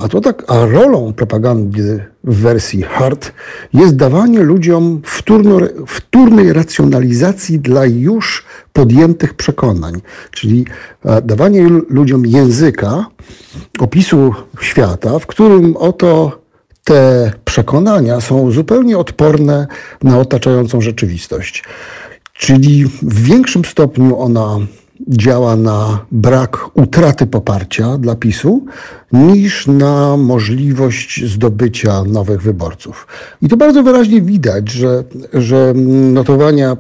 A to tak, a rolą propagandy w wersji hard jest dawanie ludziom wtórno, wtórnej racjonalizacji dla już podjętych przekonań, czyli e, dawanie ludziom języka, opisu świata, w którym oto te przekonania są zupełnie odporne na otaczającą rzeczywistość. Czyli w większym stopniu ona działa na brak utraty poparcia dla PiSu niż na możliwość zdobycia nowych wyborców. I to bardzo wyraźnie widać, że, że notowania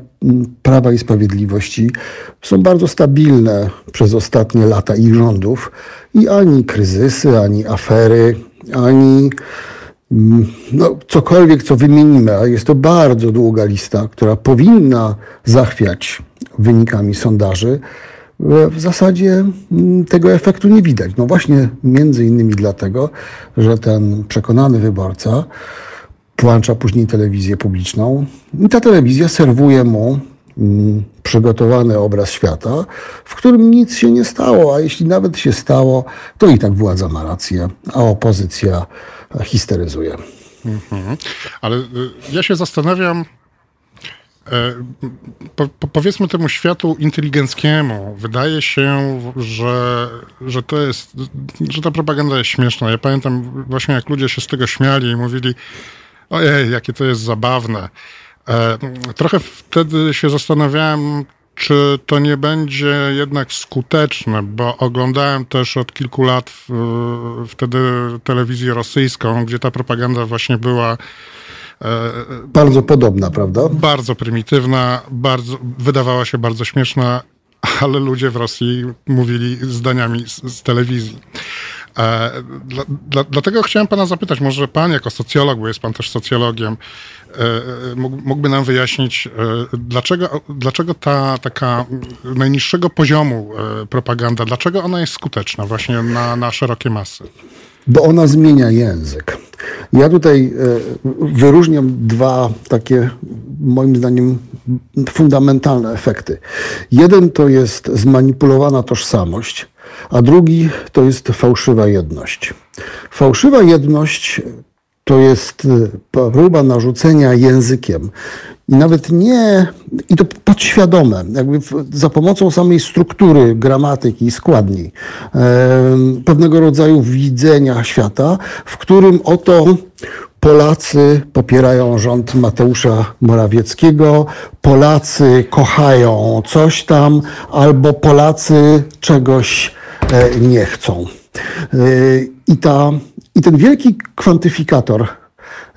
Prawa i Sprawiedliwości są bardzo stabilne przez ostatnie lata ich rządów i ani kryzysy, ani afery, ani no, cokolwiek, co wymienimy, a jest to bardzo długa lista, która powinna zachwiać wynikami sondaży, w zasadzie mm, tego efektu nie widać. No właśnie między innymi dlatego, że ten przekonany wyborca włącza później telewizję publiczną i ta telewizja serwuje mu mm, przygotowany obraz świata, w którym nic się nie stało, a jeśli nawet się stało, to i tak władza ma rację, a opozycja histeryzuje. Mhm. Ale y, ja się zastanawiam, E, po, po, powiedzmy temu światu inteligenckiemu, wydaje się, że, że to jest, że ta propaganda jest śmieszna. Ja pamiętam właśnie, jak ludzie się z tego śmiali i mówili, ojej, jakie to jest zabawne. E, trochę wtedy się zastanawiałem, czy to nie będzie jednak skuteczne, bo oglądałem też od kilku lat wtedy telewizję rosyjską, gdzie ta propaganda właśnie była bardzo podobna, prawda? Bardzo prymitywna, bardzo, wydawała się bardzo śmieszna, ale ludzie w Rosji mówili zdaniami z, z telewizji. E, dla, dla, dlatego chciałem pana zapytać, może pan jako socjolog, bo jest pan też socjologiem, e, mógłby nam wyjaśnić, e, dlaczego, dlaczego ta taka najniższego poziomu propaganda, dlaczego ona jest skuteczna właśnie na, na szerokie masy? Bo ona zmienia język. Ja tutaj e, wyróżniam dwa takie, moim zdaniem, fundamentalne efekty. Jeden to jest zmanipulowana tożsamość, a drugi to jest fałszywa jedność. Fałszywa jedność to jest e, próba narzucenia językiem. I nawet nie, i to podświadome, jakby za pomocą samej struktury, gramatyki, składni, pewnego rodzaju widzenia świata, w którym oto Polacy popierają rząd Mateusza Morawieckiego, Polacy kochają coś tam, albo Polacy czegoś e, nie chcą. E, I, ta, i ten wielki kwantyfikator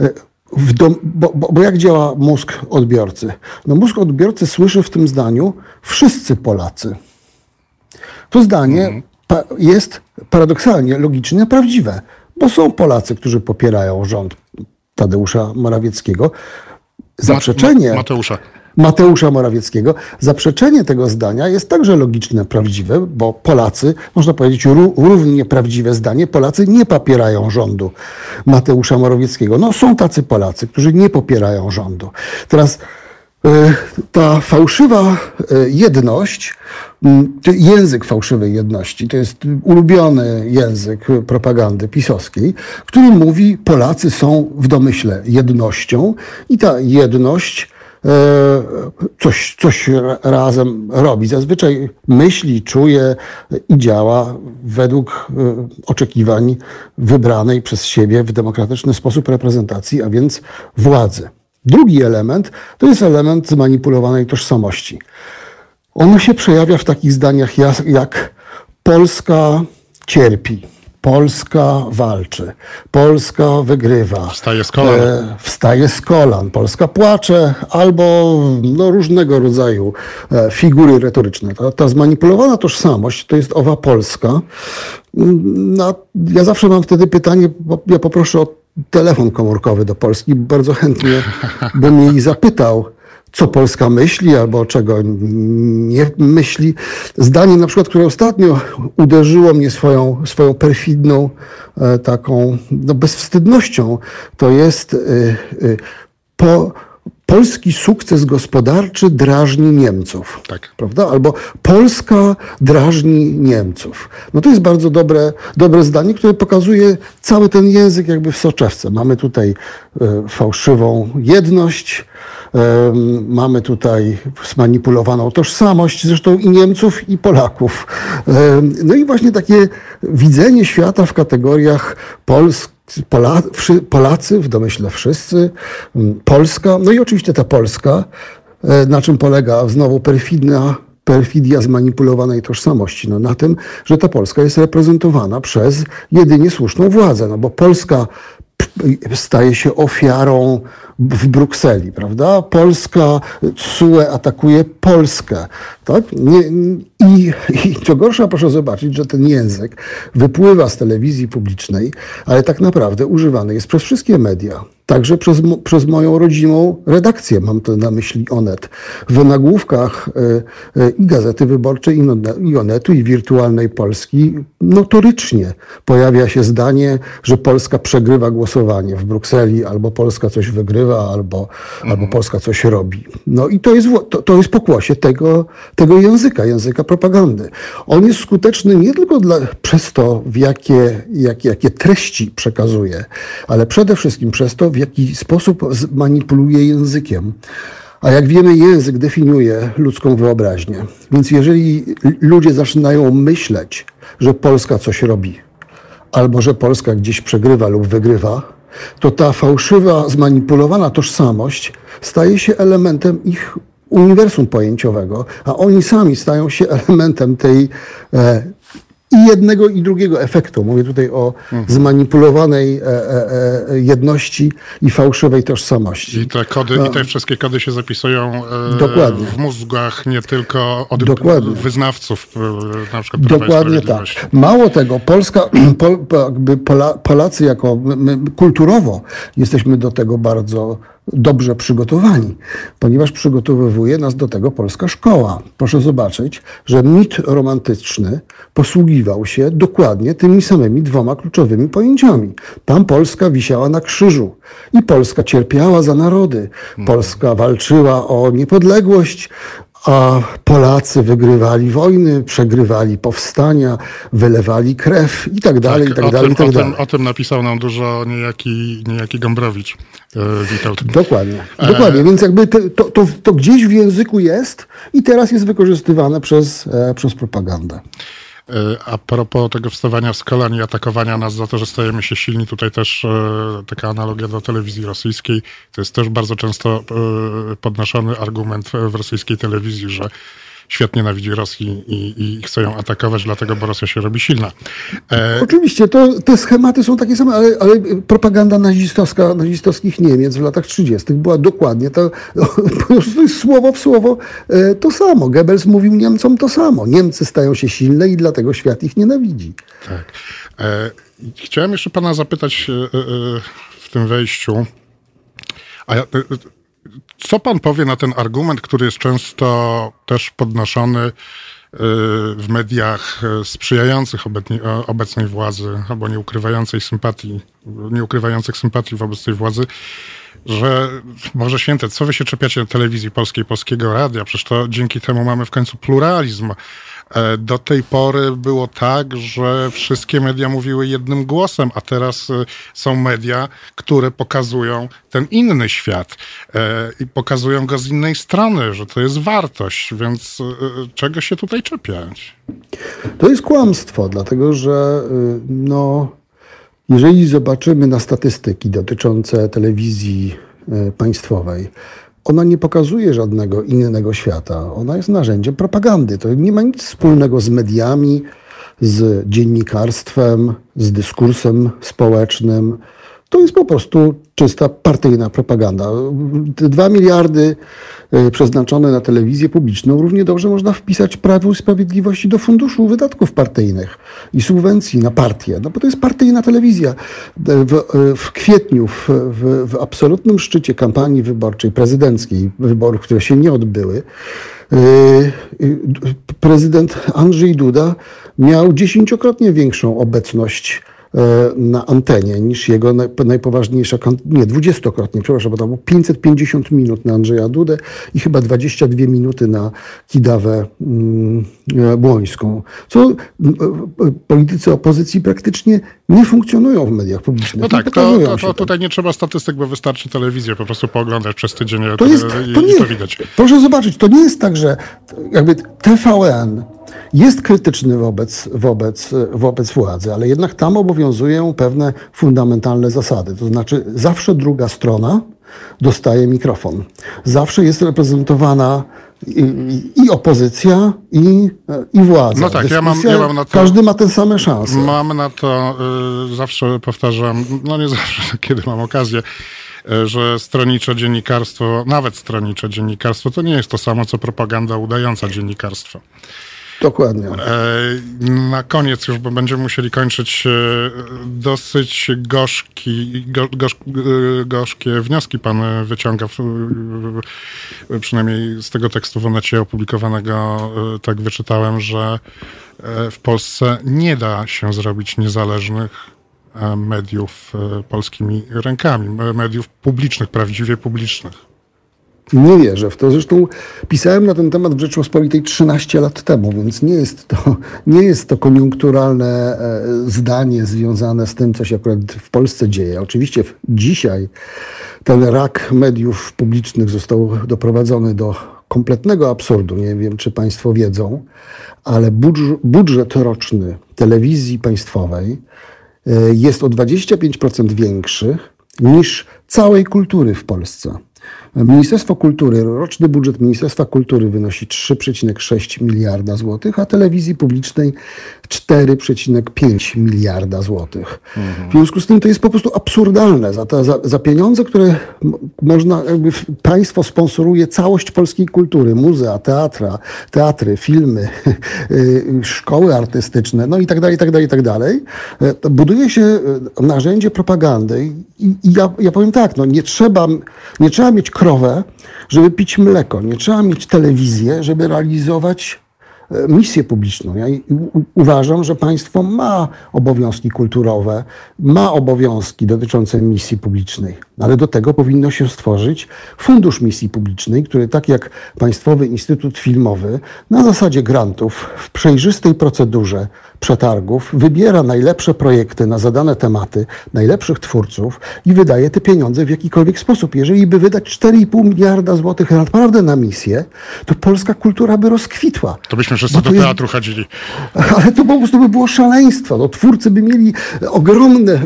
e, Dom, bo, bo, bo, jak działa mózg odbiorcy? No mózg odbiorcy słyszy w tym zdaniu wszyscy Polacy. To zdanie mhm. pa, jest paradoksalnie logicznie prawdziwe, bo są Polacy, którzy popierają rząd Tadeusza Morawieckiego. Zaprzeczenie. Mateusza. Mateusza Morawieckiego. Zaprzeczenie tego zdania jest także logiczne, prawdziwe, bo Polacy, można powiedzieć równie prawdziwe zdanie, Polacy nie popierają rządu Mateusza Morawieckiego. No są tacy Polacy, którzy nie popierają rządu. Teraz e, ta fałszywa e, jedność, język fałszywej jedności, to jest ulubiony język propagandy pisowskiej, który mówi, Polacy są w domyśle jednością i ta jedność coś, coś razem robi. Zazwyczaj myśli, czuje i działa według e, oczekiwań wybranej przez siebie w demokratyczny sposób reprezentacji, a więc władzy. Drugi element to jest element zmanipulowanej tożsamości. Ono się przejawia w takich zdaniach jak Polska cierpi, Polska walczy, Polska wygrywa. Wstaje z kolan. E, wstaje z kolan, Polska płacze, albo no, różnego rodzaju e, figury retoryczne. Ta, ta zmanipulowana tożsamość to jest owa Polska. No, ja zawsze mam wtedy pytanie, ja poproszę o telefon komórkowy do Polski. Bardzo chętnie bym jej zapytał, co Polska myśli albo czego nie myśli. Zdanie na przykład, które ostatnio uderzyło mnie swoją, swoją perfidną e, taką no, bezwstydnością, to jest y, y, po, polski sukces gospodarczy drażni Niemców. Tak. Prawda? Albo Polska drażni Niemców. No to jest bardzo dobre, dobre zdanie, które pokazuje cały ten język jakby w soczewce. Mamy tutaj e, fałszywą jedność, e, mamy tutaj zmanipulowaną tożsamość, zresztą i Niemców, i Polaków. E, no i właśnie takie widzenie świata w kategoriach Polski, Pola, Polacy, w domyśle wszyscy, Polska, no i oczywiście ta Polska, na czym polega znowu perfidna, perfidia zmanipulowanej tożsamości? No na tym, że ta Polska jest reprezentowana przez jedynie słuszną władzę, no bo Polska staje się ofiarą w Brukseli, prawda? Polska, CUE atakuje Polskę, tak? Nie, i, I co gorsza, proszę zobaczyć, że ten język wypływa z telewizji publicznej, ale tak naprawdę używany jest przez wszystkie media. Także przez, przez moją rodzimą redakcję, mam to na myśli Onet. W nagłówkach y, y, i Gazety Wyborczej, i Onetu, i Wirtualnej Polski notorycznie pojawia się zdanie, że Polska przegrywa głosowanie w Brukseli, albo Polska coś wygrywa, albo, mhm. albo Polska coś robi. No i to jest, to, to jest pokłosie tego, tego języka, języka propagandy. On jest skuteczny nie tylko dla, przez to, w jakie, jak, jakie treści przekazuje, ale przede wszystkim przez to, w jaki sposób manipuluje językiem. A jak wiemy, język definiuje ludzką wyobraźnię. Więc jeżeli ludzie zaczynają myśleć, że Polska coś robi, albo że Polska gdzieś przegrywa lub wygrywa, to ta fałszywa, zmanipulowana tożsamość staje się elementem ich uniwersum pojęciowego, a oni sami stają się elementem tej e, i jednego i drugiego efektu. Mówię tutaj o mhm. zmanipulowanej e, e, e, jedności i fałszywej tożsamości. I te kody, i te wszystkie kody się zapisują Dokładnie. w mózgach nie tylko od Dokładnie. wyznawców, na przykład Dokładnie tak. Mało tego, Polska, Pol, Polacy jako my, kulturowo jesteśmy do tego bardzo dobrze przygotowani, ponieważ przygotowywuje nas do tego polska szkoła. Proszę zobaczyć, że mit romantyczny posługiwał się dokładnie tymi samymi dwoma kluczowymi pojęciami. Tam Polska wisiała na krzyżu i Polska cierpiała za narody. Polska walczyła o niepodległość, a Polacy wygrywali wojny, przegrywali powstania, wylewali krew i tak dalej, tak, i tak dalej, i tak dalej. Tym, o tym napisał nam dużo niejaki, niejaki Gombrowicz, Witold. Dokładnie, e... dokładnie, więc jakby to, to, to, gdzieś w języku jest i teraz jest wykorzystywane przez, e, przez propagandę. E, a propos tego wstawania z kolan i atakowania nas za to, że stajemy się silni, tutaj też e, taka analogia do telewizji rosyjskiej. To jest też bardzo często e, podnoszony argument w rosyjskiej telewizji, że świat nienawidzi Rosji i, i chce ją atakować, dlatego, bo Rosja się robi silna. E... Oczywiście, to, te schematy są takie same, ale, ale propaganda nazistowska, nazistowskich Niemiec w latach 30. była dokładnie to, po prostu słowo w słowo e, to samo. Goebbels mówił Niemcom to samo. Niemcy stają się silne i dlatego świat ich nienawidzi. Tak. E, chciałem jeszcze pana zapytać e, e, w tym wejściu, a ja, co pan powie na ten argument, który jest często też podnoszony y, w mediach y, sprzyjających obecnej władzy albo nie sympatii, nie ukrywających sympatii wobec tej władzy, że Boże Święte, co wy się czepiacie telewizji polskiej, polskiego radia? Przecież to dzięki temu mamy w końcu pluralizm. E, do tej pory było tak, że wszystkie media mówiły jednym głosem, a teraz e, są media, które pokazują ten inny świat e, i pokazują go z innej strony, że to jest wartość, więc czego się tutaj czepiać? To jest kłamstwo, dlatego że no, jeżeli zobaczymy na statystyki dotyczące telewizji państwowej, ona nie pokazuje żadnego innego świata. Ona jest narzędziem propagandy. To nie ma nic wspólnego z mediami, z dziennikarstwem, z dyskursem społecznym. To jest po prostu czysta partyjna propaganda. Te dwa miliardy e, przeznaczone na telewizję publiczną równie dobrze można wpisać Prawo i Sprawiedliwości do funduszu wydatków partyjnych i subwencji na partię, no bo to jest partyjna telewizja. E, W, e, w kwietniu, w, w, w absolutnym szczycie kampanii wyborczej, prezydenckiej, wyborów, które się nie odbyły, prezydent Andrzej Duda miał dziesięciokrotnie większą obecność na antenie niż jego naj- najpoważniejsza, nie, dwudziestokrotnie, przepraszam, bo to było 550 minut na Andrzeja Dudę i chyba 22 minuty na Kidawę mm, e, Błońską. Co e, e, politycy opozycji praktycznie nie funkcjonują w mediach publicznych. No tak, to, to, to tutaj nie trzeba statystyk, bo wystarczy telewizję po prostu pooglądać przez tydzień To jest, i, to i nie, to widać. proszę zobaczyć, to nie jest tak, że jakby TVN jest krytyczny wobec, wobec, wobec władzy, ale jednak tam obowiązują pewne fundamentalne zasady. To znaczy zawsze druga strona dostaje mikrofon. Zawsze jest reprezentowana i, i- opozycja, i, i władza. No tak, ja mam- ja mam na to- Każdy ma te same szanse. Mam na to, y, zawsze powtarzam, no nie zawsze, kiedy mam okazję, y, że stronnicze dziennikarstwo, nawet stronnicze dziennikarstwo, to nie jest to samo, co propaganda udająca dziennikarstwo. Dokładnie. E, Na koniec już, bo będziemy musieli kończyć, e, dosyć gorzki, go, gorz, e, gorzkie wnioski pan wyciąga, przynajmniej z tego tekstu w Onecie opublikowanego, tak wyczytałem, że w Polsce nie da się zrobić niezależnych mediów polskimi rękami, me- mediów publicznych, prawdziwie publicznych. Nie wierzę w to. Zresztą pisałem na ten temat w Rzeczpospolitej 13 lat temu, więc nie jest to, nie jest to koniunkturalne e, zdanie związane z tym, co się akurat w Polsce dzieje. Oczywiście dzisiaj ten rak mediów publicznych został doprowadzony do kompletnego absurdu. Nie wiem, czy Państwo wiedzą, ale budż- budżet roczny telewizji państwowej e, jest o 25% większy niż całej kultury w Polsce. Ministerstwo Kultury, roczny budżet Ministerstwa Kultury wynosi 3,6 miliarda złotych, a telewizji publicznej 4,5 miliarda złotych. W związku z tym to jest po prostu absurdalne. Za, te, za, za pieniądze, które można, państwo sponsoruje całość polskiej kultury, muzea, teatra, teatry, filmy, y, szkoły artystyczne, no i tak dalej, i tak dalej, i tak dalej. E, Buduje się e, narzędzie propagandy i, i ja, ja powiem tak, no nie trzeba, nie trzeba mieć krowę, żeby pić mleko, nie trzeba mieć telewizję, żeby realizować e, misję publiczną. Ja uważam, że państwo ma obowiązki kulturowe, ma obowiązki dotyczące misji publicznej, ale do tego powinno się stworzyć Fundusz Misji Publicznej, który tak jak Państwowy Instytut Filmowy na zasadzie grantów w przejrzystej procedurze przetargów wybiera najlepsze projekty na zadane tematy, najlepszych twórców i wydaje te pieniądze w jakikolwiek sposób. Jeżeli by wydać 4,5 miliarda złotych naprawdę na misję, to polska kultura by rozkwitła. To byśmy wszyscy do jest- teatru chodzili. ale to po prostu by było szaleństwo. No, twórcy by mieli ogromne e,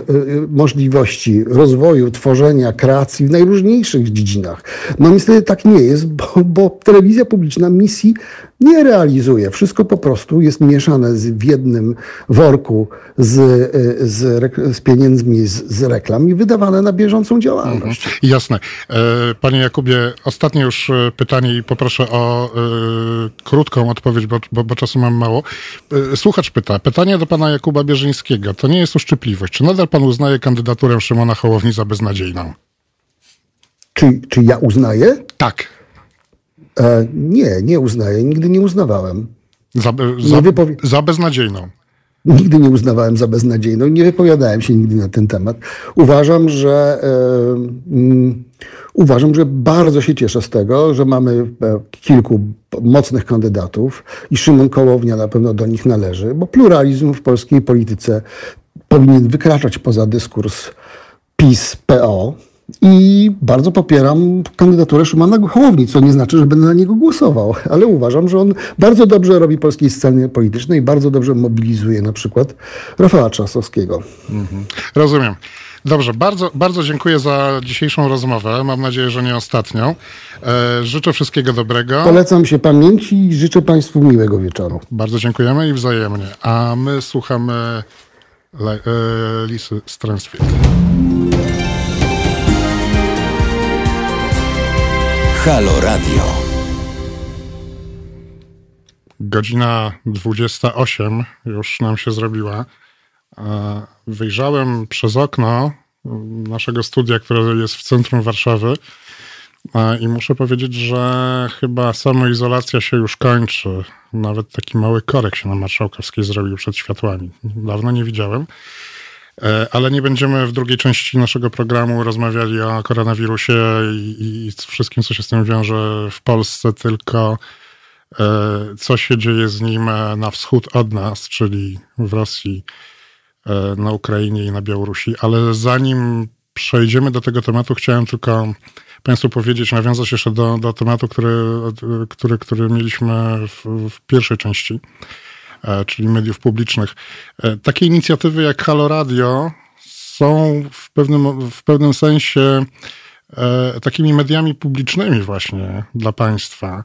możliwości rozwoju, tworzenia, kreacji w najróżniejszych dziedzinach. No niestety tak nie jest, bo, bo telewizja publiczna misji nie realizuje. Wszystko po prostu jest mieszane z, w jednym worku z, e, z, z pieniędzmi z, z reklam i wydawane na bieżącą działalność. Jasne. E, Panie Jakubie, ostatnie już e, pytanie i poproszę o e, krótką odpowiedź, bo, bo, bo czasu mam mało. Słuchacz pyta, pytanie do pana Jakuba Bierzyńskiego. To nie jest uszczypliwość. Czy nadal pan uznaje kandydaturę Szymona Hołowni za beznadziejną? Czy, czy ja uznaję? Tak. E, nie, nie uznaję. Nigdy nie uznawałem. Za, Nie za, wypowie- za beznadziejną. Nigdy nie uznawałem za beznadziejną, nie wypowiadałem się nigdy na ten temat. Uważam, że e, mm, uważam, że bardzo się cieszę z tego, że mamy e, kilku mocnych kandydatów i Szymon Kołownia na pewno do nich należy, bo pluralizm w polskiej polityce powinien wykraczać poza dyskurs PiS-PO. I bardzo popieram kandydaturę Szymona Hołowni, co nie znaczy, że będę na niego głosował, ale uważam, że on bardzo dobrze robi polskiej sceny politycznej, bardzo dobrze mobilizuje na przykład Rafała Trzasowskiego. Rozumiem. Dobrze, bardzo, bardzo dziękuję za dzisiejszą rozmowę. Mam nadzieję, że nie ostatnią. E, życzę wszystkiego dobrego. Polecam się pamięci i życzę Państwu miłego wieczoru. Bardzo dziękujemy i wzajemnie. A my słuchamy Le, e, Lisy Stransfield. Halo Radio. Godzina 28 już nam się zrobiła. Wyjrzałem przez okno naszego studia, które jest w centrum Warszawy i muszę powiedzieć, że chyba samoizolacja się już kończy. Nawet taki mały korek się na Marszałkowskiej zrobił przed światłami. Dawno nie widziałem. E, Ale nie będziemy w drugiej części naszego programu rozmawiali o koronawirusie i, i wszystkim, co się z tym wiąże w Polsce, tylko e, co się dzieje z nim e, na wschód od nas, czyli w Rosji, na Ukrainie i na Białorusi. Ale zanim przejdziemy do tego tematu, chciałem tylko Państwu powiedzieć, nawiązać jeszcze do, do tematu, który, który, który mieliśmy w, w pierwszej części czyli mediów publicznych. E, Takie inicjatywy jak Halo Radio są w pewnym, w pewnym sensie e, takimi mediami publicznymi właśnie dla państwa.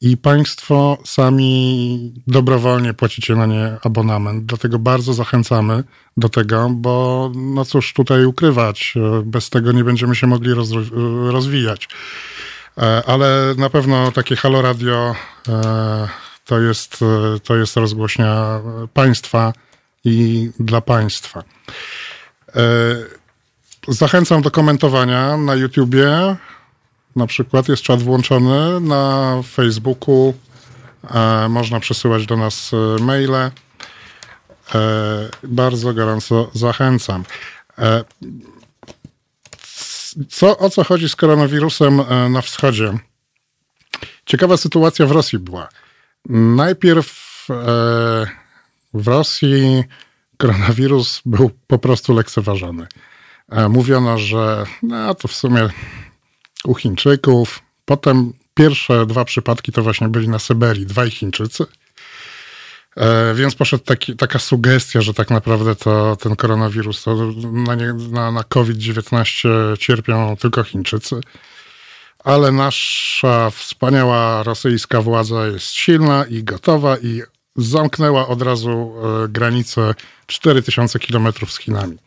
I państwo sami dobrowolnie płacicie na nie abonament. Dlatego bardzo zachęcamy do tego, bo no cóż tutaj ukrywać, e, bez tego nie będziemy się mogli rozwijać. E, Ale na pewno takie Halo Radio e, to jest, e, to jest rozgłośnia państwa i dla państwa. E, Zachęcam do komentowania na YouTubie. Na przykład jest czat włączony na Facebooku. E, Można przesyłać do nas maile. Bardzo gorąco zachęcam. Co, o co chodzi z koronawirusem na wschodzie? Ciekawa sytuacja w Rosji była. Najpierw e, w Rosji koronawirus był po prostu lekceważony. E, Mówiono, że no, to w sumie u Chińczyków. Potem pierwsze dwa przypadki to właśnie byli na Syberii, dwaj Chińczycy. E, Więc poszedł taki, taka sugestia, że tak naprawdę to ten koronawirus, to na, nie, na, na COVID-19 cierpią tylko Chińczycy. Ale nasza wspaniała rosyjska władza jest silna i gotowa i zamknęła od razu granicę 4000 kilometrów z Chinami.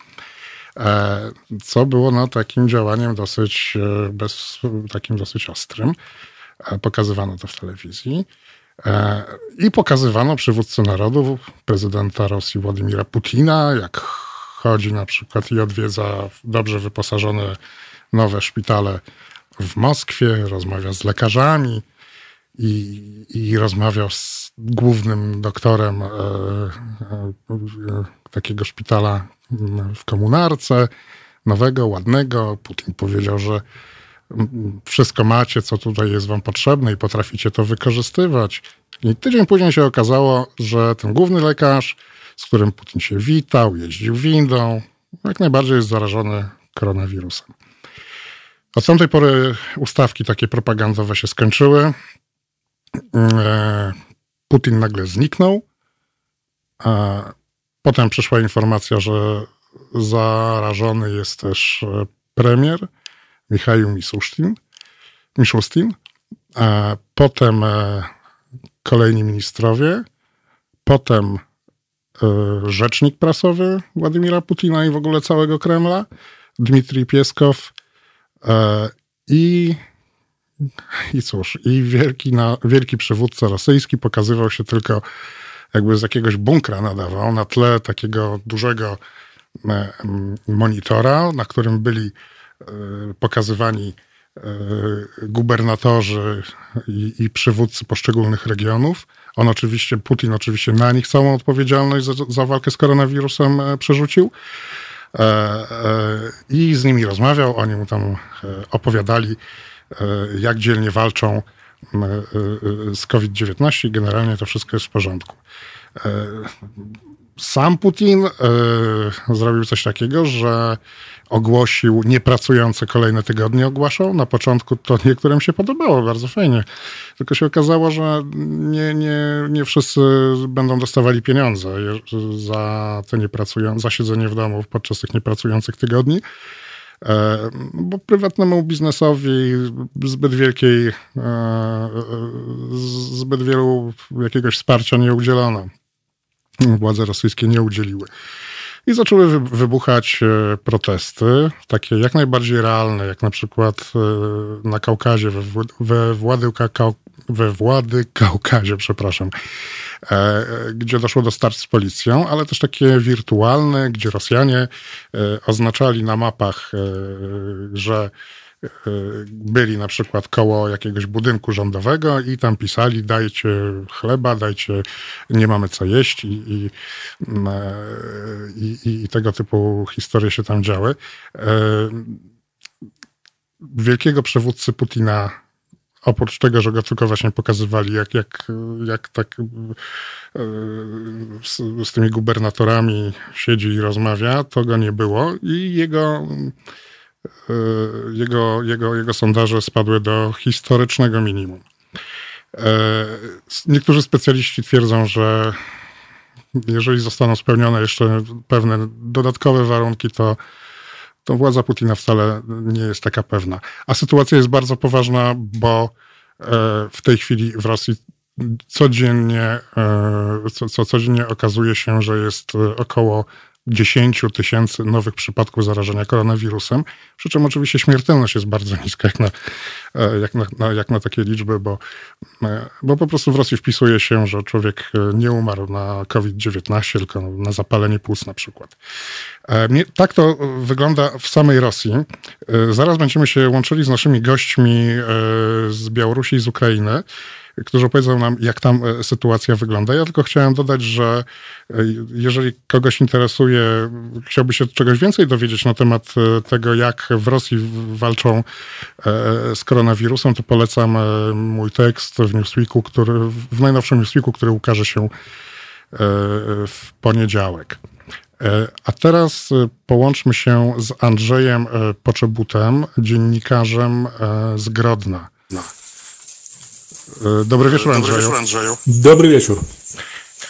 E, Co było no, takim działaniem dosyć, e, bez, takim dosyć ostrym. E, Pokazywano to w telewizji. I pokazywano przywódcę narodu, prezydenta Rosji Władimira Putina, jak chodzi na przykład i odwiedza dobrze wyposażone nowe szpitale w Moskwie, rozmawia z lekarzami i, i rozmawiał z głównym doktorem e, e, takiego szpitala w komunarce, nowego, ładnego. Putin powiedział, że wszystko macie, co tutaj jest wam potrzebne i potraficie to wykorzystywać. I tydzień później się okazało, że ten główny lekarz, z którym Putin się witał, jeździł windą, jak najbardziej jest zarażony koronawirusem. Od tamtej pory ustawki takie propagandowe się skończyły. E, Putin nagle zniknął. Potem przyszła informacja, że zarażony jest też e, premier Michał Misusztin. Mishustin. A potem e, kolejni ministrowie. Potem rzecznik prasowy Władimira Putina i w ogóle całego Kremla, Dmitrij Pieskow. E, I i cóż, i wielki, na, wielki przywódca rosyjski pokazywał się tylko jakby z jakiegoś bunkra nadawał na tle takiego dużego e, monitora, na którym byli e, pokazywani gubernatorzy i, i przywódcy poszczególnych regionów. On oczywiście, Putin oczywiście na nich całą odpowiedzialność za, za walkę z koronawirusem przerzucił. E, e, I z nimi rozmawiał, oni mu tam e, opowiadali, jak dzielnie walczą z COVID-19 i generalnie to wszystko jest w porządku. Sam Putin zrobił coś takiego, że ogłosił niepracujące kolejne tygodnie ogłaszał. Na początku to niektórym się podobało, bardzo fajnie. Tylko się okazało, że nie, nie, nie wszyscy będą dostawali pieniądze za te niepracujące, za siedzenie w domu podczas tych niepracujących tygodni. E, bo prywatnemu biznesowi zbyt wielkiej, e, zbyt wielu jakiegoś wsparcia nie udzielono. Władze rosyjskie nie udzieliły. I zaczęły wybuchać protesty, takie jak najbardziej realne, jak na przykład na Kaukazie, we, we Władyka, we Włady Kaukazie, przepraszam, e, e, gdzie doszło do starć z policją, ale też takie wirtualne, gdzie Rosjanie e, oznaczali na mapach, że byli na przykład koło jakiegoś budynku rządowego i tam pisali dajcie chleba, dajcie, nie mamy co jeść i, i, i, i tego typu historie się tam działy. Wielkiego przywódcy Putina oprócz tego, że go tylko właśnie pokazywali, jak, jak, jak tak e, z, z, tymi gubernatorami siedzi i rozmawia, to go nie było i jego, e, jego, jego, jego sondaże spadły do historycznego minimum. E, niektórzy specjaliści twierdzą, że jeżeli zostaną spełnione jeszcze pewne dodatkowe warunki, to to władza Putina wcale nie jest taka pewna. A sytuacja jest bardzo poważna, bo e, w tej chwili w Rosji codziennie, co, co codziennie okazuje się, że jest około 10 tysięcy nowych przypadków zarażenia koronawirusem, przy czym oczywiście śmiertelność jest bardzo niska jak na, e, jak na, jak na takie liczby, bo, e, bo po prostu w Rosji wpisuje się, że człowiek e, nie umarł na COVID-19, tylko na zapalenie płuc na przykład. Tak to wygląda w samej Rosji. Zaraz będziemy się łączyli z naszymi gośćmi z Białorusi i z Ukrainy którzy opowiedzą nam, jak tam e, sytuacja wygląda. Ja tylko chciałem dodać, że e, jeżeli kogoś interesuje, chciałby się czegoś więcej dowiedzieć na temat e, tego, jak w Rosji walczą z koronawirusem, to polecam mój tekst w Newsweeku, który, w najnowszym Newsweeku, który ukaże się w poniedziałek. A teraz połączmy się z Andrzejem Poczebutem, dziennikarzem z Grodna. E, dobry wieczór, Andrzeju. Dobry wieczór. Andrzeju. Dobry wieczór.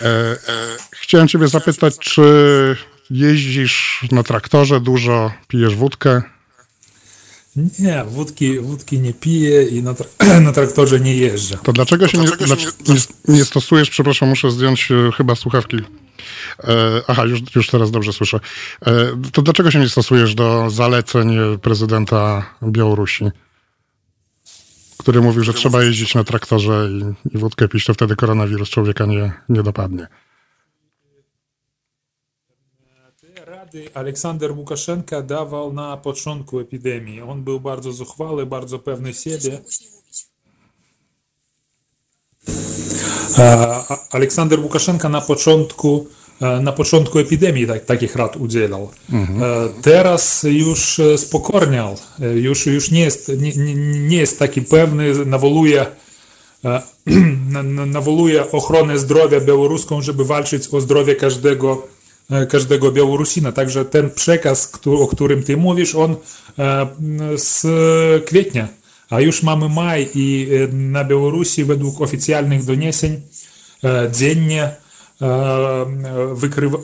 E, e, chciałem ciebie zapytać, czy jeździsz na traktorze dużo, pijesz wódkę? Nie, wódki, wódki nie piję i na, tra na traktorze nie jeżdżę. To dlaczego się, nie, nie, nie, stosujesz, przepraszam, muszę zdjąć e, chyba słuchawki. E, aha, już, już teraz dobrze słyszę. E, to dlaczego się nie stosujesz do zaleceń prezydenta Białorusi? Który mówił, że trzeba jeździć na traktorze i, i wódkę pić, to wtedy koronawirus człowieka nie, nie dopadnie. Rady Aleksander Łukaszenka dawał na początku epidemii. On był bardzo zuchwały, bardzo pewny siebie. Aleksander Łukaszenka na początku na początku epidemii tak, takich rad udzielał. Mhm. Teraz już spokorniał, już, już nie, jest, nie, nie jest taki pewny, nawołuje, nawołuje ochronę zdrowia białoruską, żeby walczyć o zdrowie każdego, każdego Białorusina. Także ten przekaz, o którym ty mówisz, on z kwietnia, a już mamy maj i na Białorusi według oficjalnych doniesień dziennie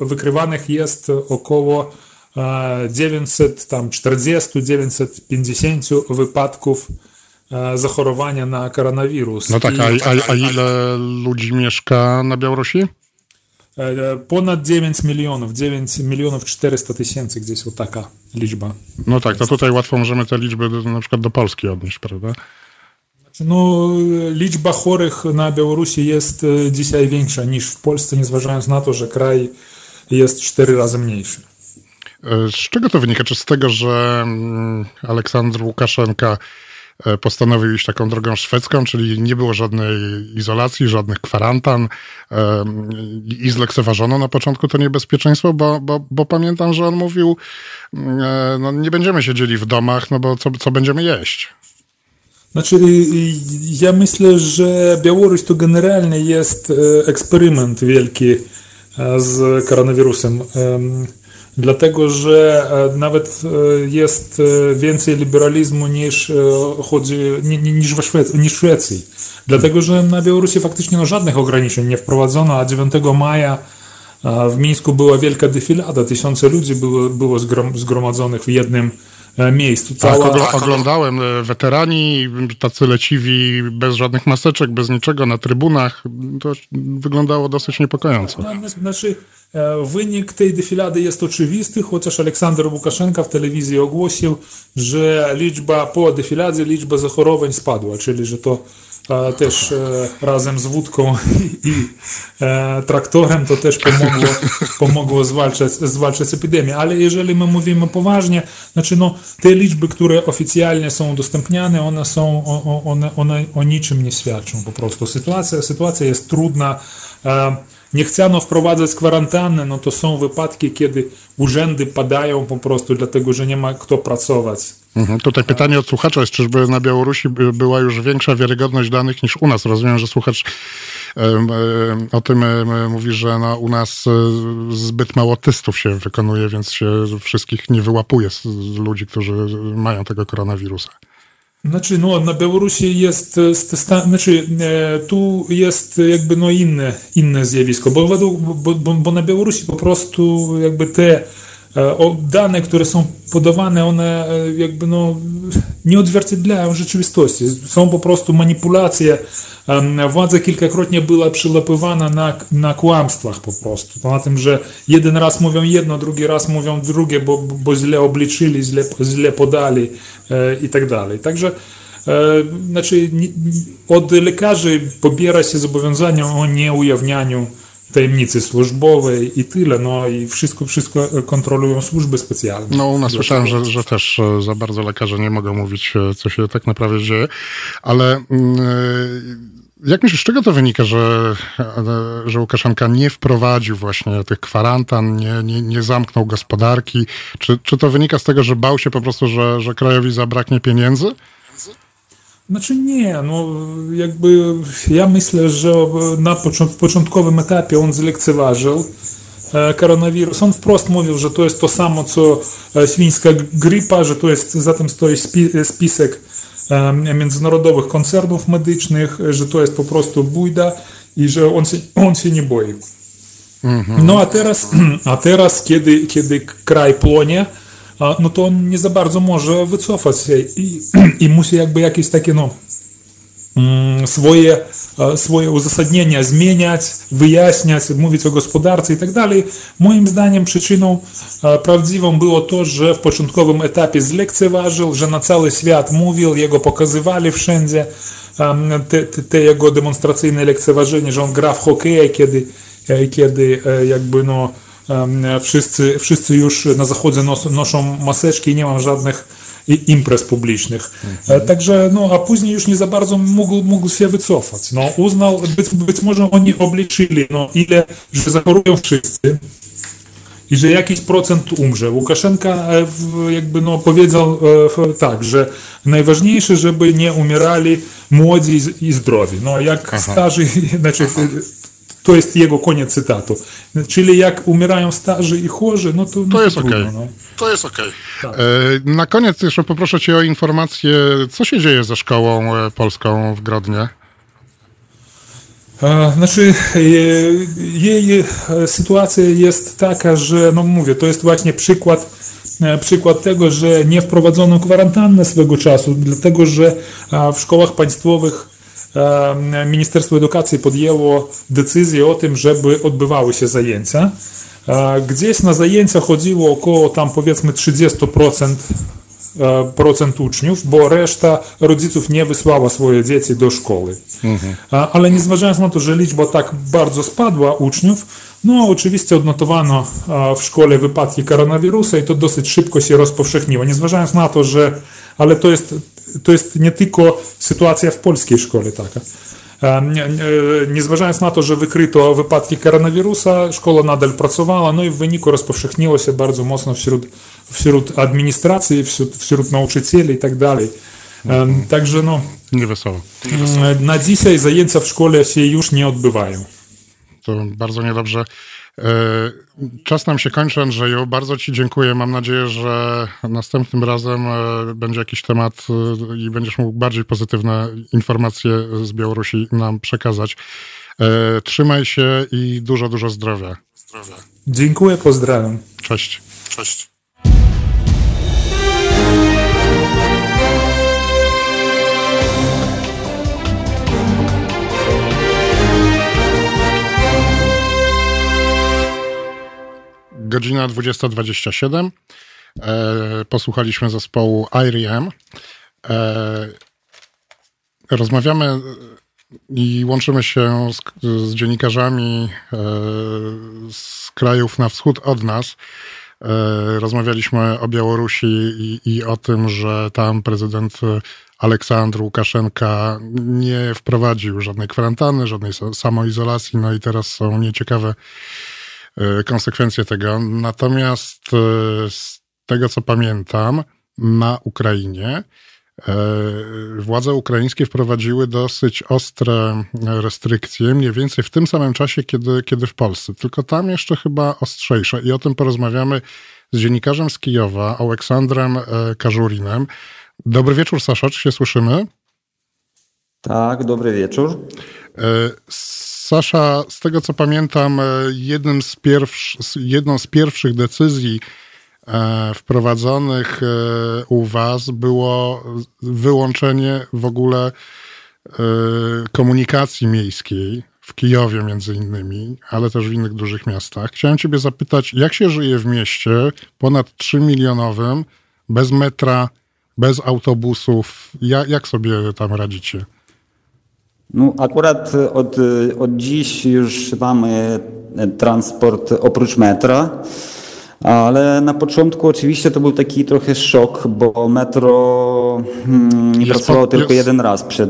wykrywanych jest około 940-950 wypadków zachorowania na koronawirus. No tak, a, a, a ile ludzi mieszka na Białorusi? Ponad 9 milionów, 9 milionów 400 tysięcy, gdzieś o taka liczba. No tak, to tutaj łatwo możemy te liczby na przykład do Polski odnieść, prawda? No, liczba chorych na Białorusi jest e, dzisiaj większa niż w Polsce, nie zważając na to, że kraj jest cztery razy mniejszy. E, z czego to wynika? Czy z tego, że mm, Aleksander Łukaszenka e, postanowił iść taką drogą szwedzką, czyli nie było żadnej izolacji, żadnych kwarantan i zlekceważono na początku to niebezpieczeństwo, bo, bo, bo pamiętam, że on mówił, mm, no nie będziemy siedzieli w domach, no bo co, co będziemy jeść? Znaczy, ja myślę, że Białoruś to generalnie jest eksperyment wielki z koronawirusem. Dlatego, że nawet jest więcej liberalizmu niż chodzi, niż, Szwecji, niż w Szwecji. Dlatego, że na Białorusi faktycznie no, żadnych ograniczeń nie wprowadzono, a 9 maja w Mińsku była wielka defilada, tysiące ludzi było, było zgromadzonych w jednym miejscu. Cała... Tak, oglądałem weterani, tacy leciwi, bez żadnych maseczek, bez niczego, na trybunach. To wyglądało dosyć niepokojąco. No, znaczy, wynik tej defilady jest oczywisty, chociaż Aleksander Łukaszenka w telewizji ogłosił, że liczba po defiladzie, liczba zachorowań spadła, czyli że to też razem z wódką i traktorem to też pomogło, pomogło zwalczać, zwalczać epidemię. Ale jeżeli my mówimy poważnie, znaczy no, te liczby, które oficjalnie są udostępniane, one są, one, one o niczym nie świadczą po prostu. Sytuacja, sytuacja jest trudna. Nie chciano wprowadzać kwarantanny, no to są wypadki, kiedy urzędy padają po prostu dlatego, że nie ma kto pracować. Mhm. Tutaj pytanie od słuchacza jest, czyżby na Białorusi była już większa wiarygodność danych niż u nas? Rozumiem, że słuchacz o tym mówi, że no, u nas e, zbyt mało testów się wykonuje, więc się wszystkich nie wyłapuje z ludzi, którzy mają tego koronawirusa. Znaczy, no, na Białorusi jest, znaczy, tu jest jakby no inne, inne zjawisko, bo, bo, bo, bo na Białorusi po prostu jakby te dane, które są podawane, one jakby no nie odzwierciedlają rzeczywistości. Są po prostu manipulacje. Władza kilkakrotnie była przylepywana na, na kłamstwach po prostu. Na tym, że jeden raz mówią jedno, drugi raz mówią drugie, bo, bo źle obliczyli, źle, źle podali i tak dalej. Także znaczy od lekarzy pobiera się zobowiązania o nieujawnianiu tajemnicy służbowej i tyle, no i wszystko, wszystko kontrolują służby specjalne. No u nas słyszałem, że, że też za bardzo lekarze nie mogą mówić, co się tak naprawdę dzieje, ale jak myślisz, z czego to wynika, że, że Łukaszenka nie wprowadził właśnie tych kwarantan, nie, nie, nie zamknął gospodarki? Czy, czy to wynika z tego, że bał się po prostu, że, że krajowi zabraknie pieniędzy? Znaczy nie, no jakby ja myślę, że na w początkowym etapie on zlekceważył koronawirus. On wprost mówił, że to jest to samo, co świńska grypa, że to jest, za tym stoi spisek międzynarodowych koncernów medycznych, że to jest po prostu bójda i że on się, on się nie boi. No a teraz, a teraz kiedy, kiedy kraj płonie, no to on nie za bardzo może wycofać się i, i musi jakby jakieś takie no swoje, swoje uzasadnienia zmieniać, wyjaśniać, mówić o gospodarce i tak dalej. Moim zdaniem przyczyną prawdziwą było to, że w początkowym etapie zlekceważył, że na cały świat mówił, jego pokazywali wszędzie, te, te, te jego demonstracyjne lekceważenie, że on gra w hokeja, kiedy, kiedy jakby no wszyscy, wszyscy już na zachodzie nos, noszą maseczki i nie mam żadnych imprez publicznych. Mhm. Także, no, a później już nie za bardzo mógł, mógł się wycofać. No, uznał, być, być może oni obliczyli, no, ile, że zachorują wszyscy i że jakiś procent umrze. Łukaszenka jakby no, powiedział tak, że najważniejsze, żeby nie umierali młodzi i zdrowi. No, jak Aha. starzy, znaczy. To jest jego koniec cytatu. Czyli jak umierają starzy i chorzy, no to... To no jest okej. Okay. No. To jest okej. Okay. Tak. E, na koniec jeszcze poproszę cię o informację, co się dzieje ze szkołą e, polską w Grodnie? E, znaczy, jej sytuacja jest taka, że, no mówię, to jest właśnie przykład, przykład tego, że nie wprowadzono kwarantanny swego czasu, dlatego że w szkołach państwowych Ministerstwo Edukacji podjęło decyzję o tym, żeby odbywały się zajęcia. Gdzieś na zajęcia chodziło około tam powiedzmy 30% procent uczniów, bo reszta rodziców nie wysłała swoje dzieci do szkoły. Mhm. Ale nie zważając na to, że liczba tak bardzo spadła uczniów, no oczywiście odnotowano w szkole wypadki koronawirusa i to dosyć szybko się rozpowszechniło. Nie zważając na to, że, ale to jest to jest nie tylko sytuacja w polskiej szkole taka. Nie, zważając na to, że wykryto wypadki koronawirusa, szkoła nadal pracowała, no i w wyniku rozpowszechniło się bardzo mocno wśród, wśród administracji, wśród, wśród nauczycieli i tak dalej. Także no. Niewesoło. Na dzisiaj zajęcia w szkole się już nie odbywają. To bardzo niedobrze. Czas nam się kończy, Andrzeju. Bardzo Ci dziękuję. Mam nadzieję, że następnym razem będzie jakiś temat i będziesz mógł bardziej pozytywne informacje z Białorusi nam przekazać. Trzymaj się i dużo, dużo zdrowia. zdrowia. Dziękuję, pozdrawiam. Cześć. Cześć. Godzina 20.27. E, posłuchaliśmy zespołu IREM. E, rozmawiamy i łączymy się z, z dziennikarzami e, z krajów na wschód od nas. E, rozmawialiśmy o Białorusi i, i, o tym, że tam prezydent Aleksandr Łukaszenka nie wprowadził żadnej kwarantanny, żadnej samoizolacji, no i teraz są nieciekawe konsekwencje tego. Natomiast z tego, co pamiętam, na Ukrainie E, władze ukraińskie wprowadziły dosyć ostre restrykcje, mniej więcej w tym samym czasie, kiedy, kiedy w Polsce, tylko tam jeszcze chyba ostrzejsze. I o tym porozmawiamy z dziennikarzem z Kijowa, Aleksandrem Każurinem. Dobry wieczór, Sasza, czy się słyszymy? Tak, dobry wieczór. E, Sasza, z tego co pamiętam, jednym z pierwsz, jedną z pierwszych decyzji E, wprowadzonych e, u Was było wyłączenie w ogóle e, komunikacji miejskiej w Kijowie między innymi, ale też w innych dużych miastach. Chciałem Ciebie zapytać, jak się żyje w mieście ponad 3 milionowym, bez metra, bez autobusów? Jak sobie tam radzicie? No, akurat od, od dziś już mamy transport oprócz metra. Ale na początku oczywiście to był taki trochę szok, bo metro hmm, nie pracowało tylko jest... jeden raz przed.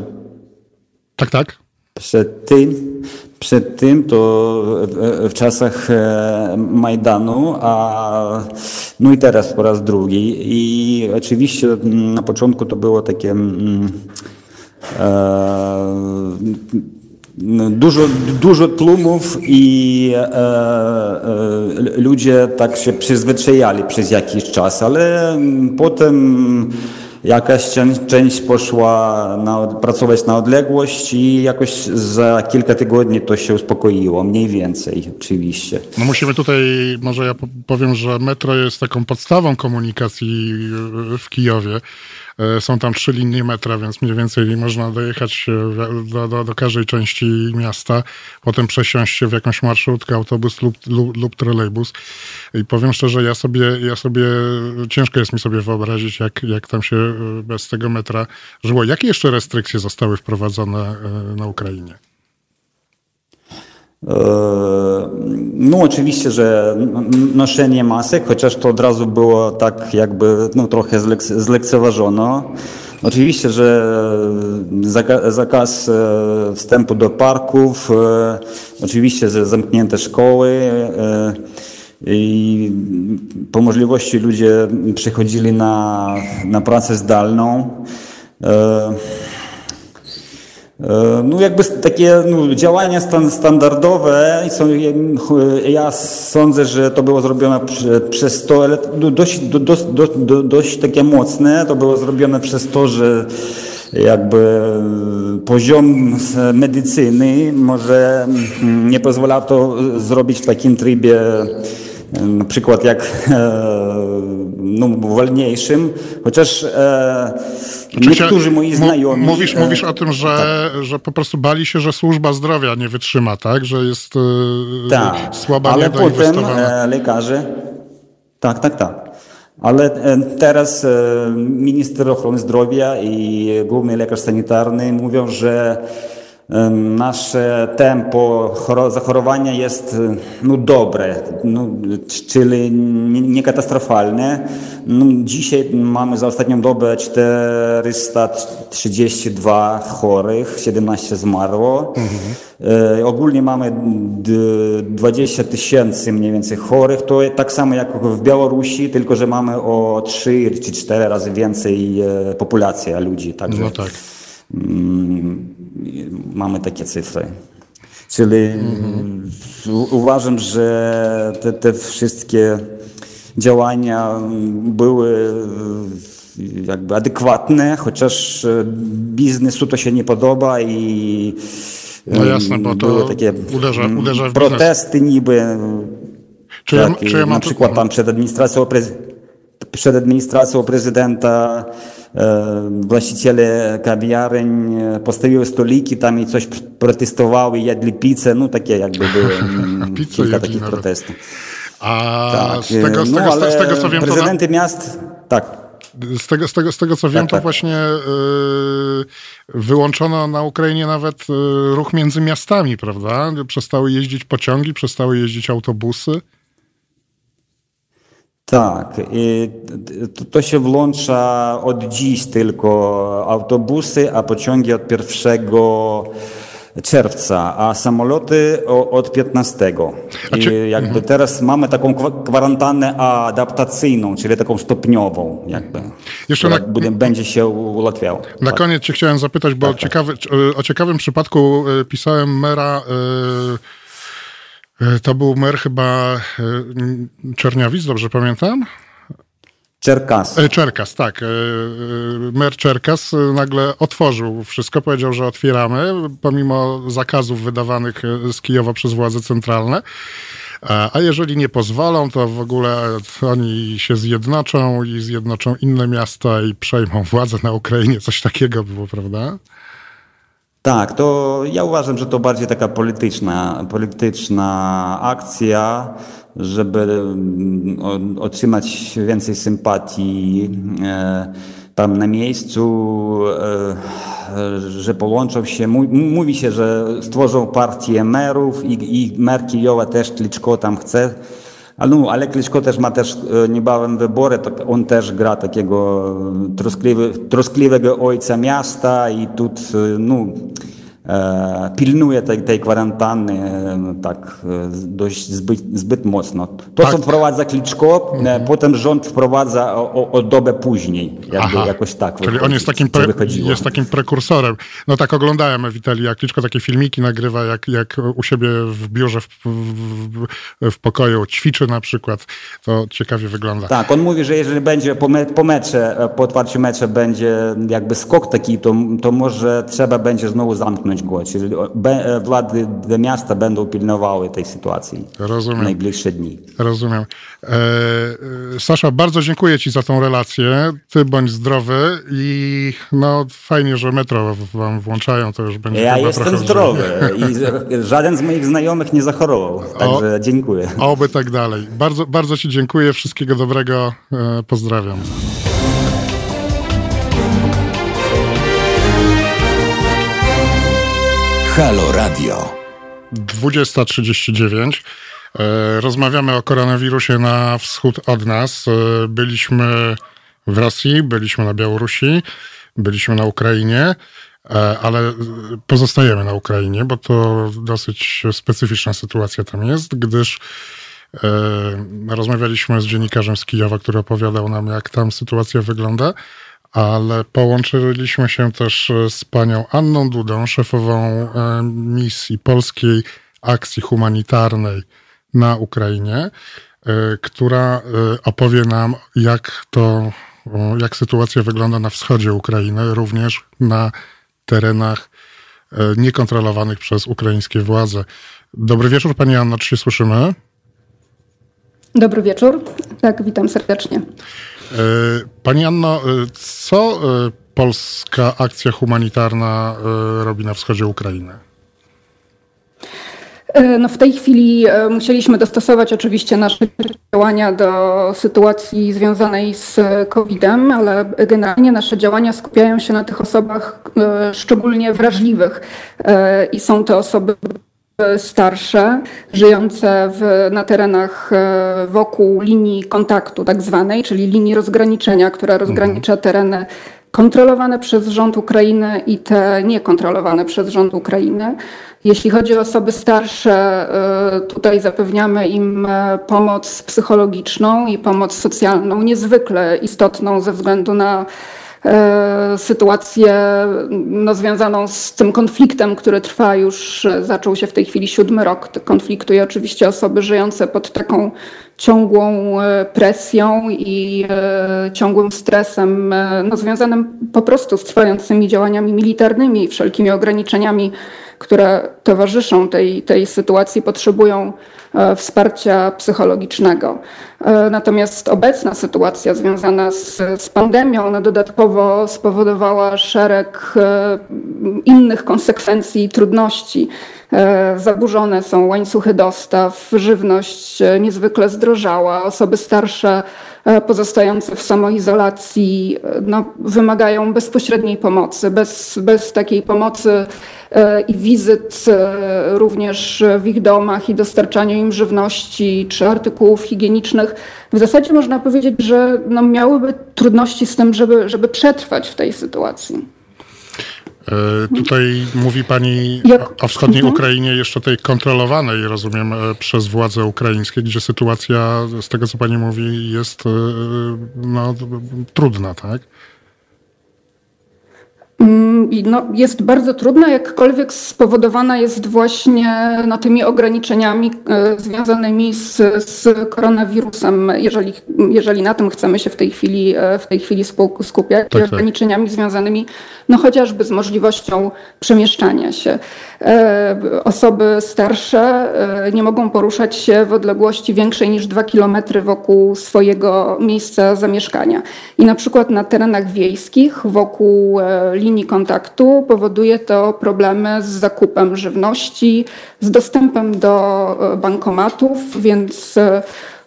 Tak, tak. Przed tym, przed tym to w, w czasach e, Majdanu, a no i teraz po raz drugi. I oczywiście mm, na początku to było takie. Mm, e, Dużo, dużo tłumów i e, e, ludzie tak się przyzwyczajali przez jakiś czas, ale potem jakaś część, część poszła na, pracować na odległość i jakoś za kilka tygodni to się uspokoiło, mniej więcej oczywiście. No musimy tutaj, może ja powiem, że metro jest taką podstawą komunikacji w Kijowie. E, są tam trzy linie metra, więc mniej więcej można dojechać e, do, do, do każdej części miasta, potem przesiąść się w jakąś marszrutkę, autobus lub, lub, lub trolejbus. I powiem szczerze, ja sobie, ja sobie, ciężko jest mi sobie wyobrazić, jak, jak tam się e, bez tego metra żyło. Jakie jeszcze restrykcje zostały wprowadzone na Ukrainie? No oczywiście, że noszenie masek, chociaż to od razu było tak jakby no, trochę zlekceważono. Oczywiście, że zakaz wstępu do parków, oczywiście, że zamknięte szkoły i po możliwości ludzie przychodzili na, na pracę zdalną. E, no jakby takie no, działania standardowe są, ja sądzę, że to było zrobione przez to, ale dość, dość, dość, dość takie mocne, to było zrobione przez to, że jakby poziom medycyny może mm, nie pozwala to zrobić w takim trybie na przykład jak no, wolniejszym, chociaż e, niektórzy moi znajomi... Mówisz, mówisz o tym, że, tak. że po prostu bali się, że służba zdrowia nie wytrzyma, tak? Że jest tak, słaba ale potem lekarze... Tak, tak, tak. Ale teraz minister ochrony zdrowia i główny lekarz sanitarny mówią, że nasze tempo zachorowania jest no, dobre, no, czyli niekatastrofalne. No, dzisiaj mamy za ostatnią dobę 432 chorych, 17 zmarło. Mhm. E, ogólnie mamy 20 tysięcy mniej więcej chorych. To tak samo jak w Białorusi, tylko że mamy o 3 czy 4 razy więcej e, populacji ludzi. Także, no tak. Mm, mamy takie cyfry. Czyli mm, uważam, że te, te wszystkie działania były jakby adekwatne, chociaż biznesu to się nie podoba i no jasne, bo to były takie uderza, uderza w protesty biznes. niby. Czy tak, ja, czy ja na przykład tam przed administracją, prez, przed administracją prezydenta e, właściciele kawiareń postawili stoliki tam i coś protestowały, jedli pizzę, no takie jakby były kilka takich nawet. protestów. A Tak, z, tego, z, no, tego, z tego co wiem, to prezydenty miast, tak, z, tego, z, tego, z tego co wiem, Tak, to tak. właśnie y, wyłączono na Ukrainie nawet y, ruch między miastami, prawda? Przestały jeździć pociągi, przestały jeździć autobusy. Tak, i to, to się włącza od dziś tylko autobusy, a pociągi od 1 czerwca, a samoloty od 15. A I czy- jakby teraz mamy taką kwa- kwarantannę adaptacyjną, czyli taką stopniową, jakby, Jeszcze na- będzie, będzie się ułatwiała. Na Tak. koniec cię chciałem zapytać, bo Tak, tak. o ciekawym przypadku y, pisałem mera. y, To był mer chyba y, Czerniawic, dobrze pamiętam? Czerkas. E, Czerkas, tak. E, e, Mer Czerkas e, nagle otworzył wszystko, powiedział, że otwieramy, pomimo zakazów wydawanych e, z Kijowa przez władze centralne. A jeżeli nie pozwolą, to w ogóle oni się zjednoczą i zjednoczą inne miasta i przejmą władzę na Ukrainie. Coś takiego było, prawda? Tak, to ja uważam, że to bardziej taka polityczna, polityczna akcja, żeby mm, otrzymać więcej sympatii e, tam na miejscu, e, że połączą się. Mówi się, że stworzą partię merów i, i mer Kijowa też Kliczko tam chce. No, ale Kliczko też ma też e, niebawem wybory, to on też gra takiego troskliwy, troskliwego ojca miasta i tu no, e, pilnuje tej, tej kwarantanny e, tak e, dość zbyt, zbyt mocno. To, Tak. co wprowadza Kliczko, e, potem rząd wprowadza o, o, dobę później, jakby Aha. jakoś tak Czyli on jest takim, pre, jest takim prekursorem. No tak oglądałem Ewitelia Kliczko, takie filmiki nagrywa, jak, jak u siebie w biurze, w, w, w pokoju ćwiczy na przykład. To ciekawie wygląda. Tak, on mówi, że jeżeli będzie po, me, po mecze, e, po otwarciu mecza będzie jakby skok taki, to, to może trzeba będzie znowu zamknąć go. Czyli o- e, władze miasta będą pilnowały tej sytuacji w Rozumiem. najbliższe dni. Rozumiem. E, e, Sasza, bardzo dziękuję Ci za tą relację. Ty bądź zdrowy i no fajnie, że metro wam włączają, to już będzie Ja jestem zdrowy i żaden z moich znajomych nie zachorował, także dziękuję. Oby tak dalej. Bardzo, bardzo Ci dziękuję. Wszystkiego dobrego. E, Pozdrawiam. Halo Radio. 20.39. E, Rozmawiamy o koronawirusie na wschód od nas. E, Byliśmy w Rosji, byliśmy na Białorusi, byliśmy na Ukrainie, e, ale pozostajemy na Ukrainie, bo to dosyć specyficzna sytuacja tam jest, gdyż rozmawialiśmy z dziennikarzem z Kijowa, który opowiadał nam, jak tam sytuacja wygląda, ale połączyliśmy się też z panią Anną Dudą, szefową e, misji polskiej akcji humanitarnej na Ukrainie, e, która e, opowie nam, jak to, jak sytuacja wygląda na wschodzie Ukrainy, również na terenach e, niekontrolowanych przez ukraińskie władze. Dobry wieczór, pani Anno, czy się słyszymy? Dobry wieczór. Tak, witam serdecznie. E, Pani Anno, e, co e, polska akcja humanitarna robi na wschodzie Ukrainy? No w tej chwili musieliśmy dostosować oczywiście nasze działania do sytuacji związanej z COVID-em, ale generalnie nasze działania skupiają się na tych osobach szczególnie wrażliwych i są to osoby starsze, żyjące w, na terenach e, wokół linii kontaktu tak zwanej, czyli linii rozgraniczenia, która rozgranicza tereny kontrolowane przez rząd Ukrainy i te niekontrolowane przez rząd Ukrainy. Jeśli chodzi o osoby starsze, y, tutaj zapewniamy im e, pomoc psychologiczną i pomoc socjalną, niezwykle istotną ze względu na sytuację no, związaną z tym konfliktem, który trwa już, zaczął się w tej chwili siódmy rok. Konfliktu i oczywiście osoby żyjące pod taką ciągłą presją i ciągłym stresem, no, związanym po prostu z trwającymi działaniami militarnymi i wszelkimi ograniczeniami które towarzyszą tej, tej sytuacji, potrzebują e, wsparcia psychologicznego. E, natomiast obecna sytuacja związana z, z pandemią ona dodatkowo spowodowała szereg e, innych konsekwencji i trudności. Zaburzone są łańcuchy dostaw, żywność niezwykle zdrożała, osoby starsze pozostające w samoizolacji no, wymagają bezpośredniej pomocy. Bez, bez takiej pomocy E, i wizyt e, również w ich domach i dostarczania im żywności czy artykułów higienicznych. W zasadzie można powiedzieć, że no miałyby trudności z tym, żeby, żeby przetrwać w tej sytuacji. E, tutaj mówi Pani Jak? o wschodniej mhm. Ukrainie, jeszcze tej kontrolowanej, rozumiem, przez władze ukraińskie, gdzie sytuacja, z tego co Pani mówi, jest no, trudna, tak? Mm, no, jest bardzo trudna, jakkolwiek spowodowana jest właśnie no, tymi ograniczeniami e, związanymi z, z koronawirusem, jeżeli, jeżeli na tym chcemy się w tej chwili, e, w tej chwili skupiać, tak, tak. ograniczeniami związanymi no, chociażby z możliwością przemieszczania się. E, osoby starsze nie mogą poruszać się w odległości większej niż 2 km wokół swojego miejsca zamieszkania. I na przykład na terenach wiejskich, wokół linii kontaktu, powoduje to problemy z zakupem żywności, z dostępem do e, bankomatów, więc e,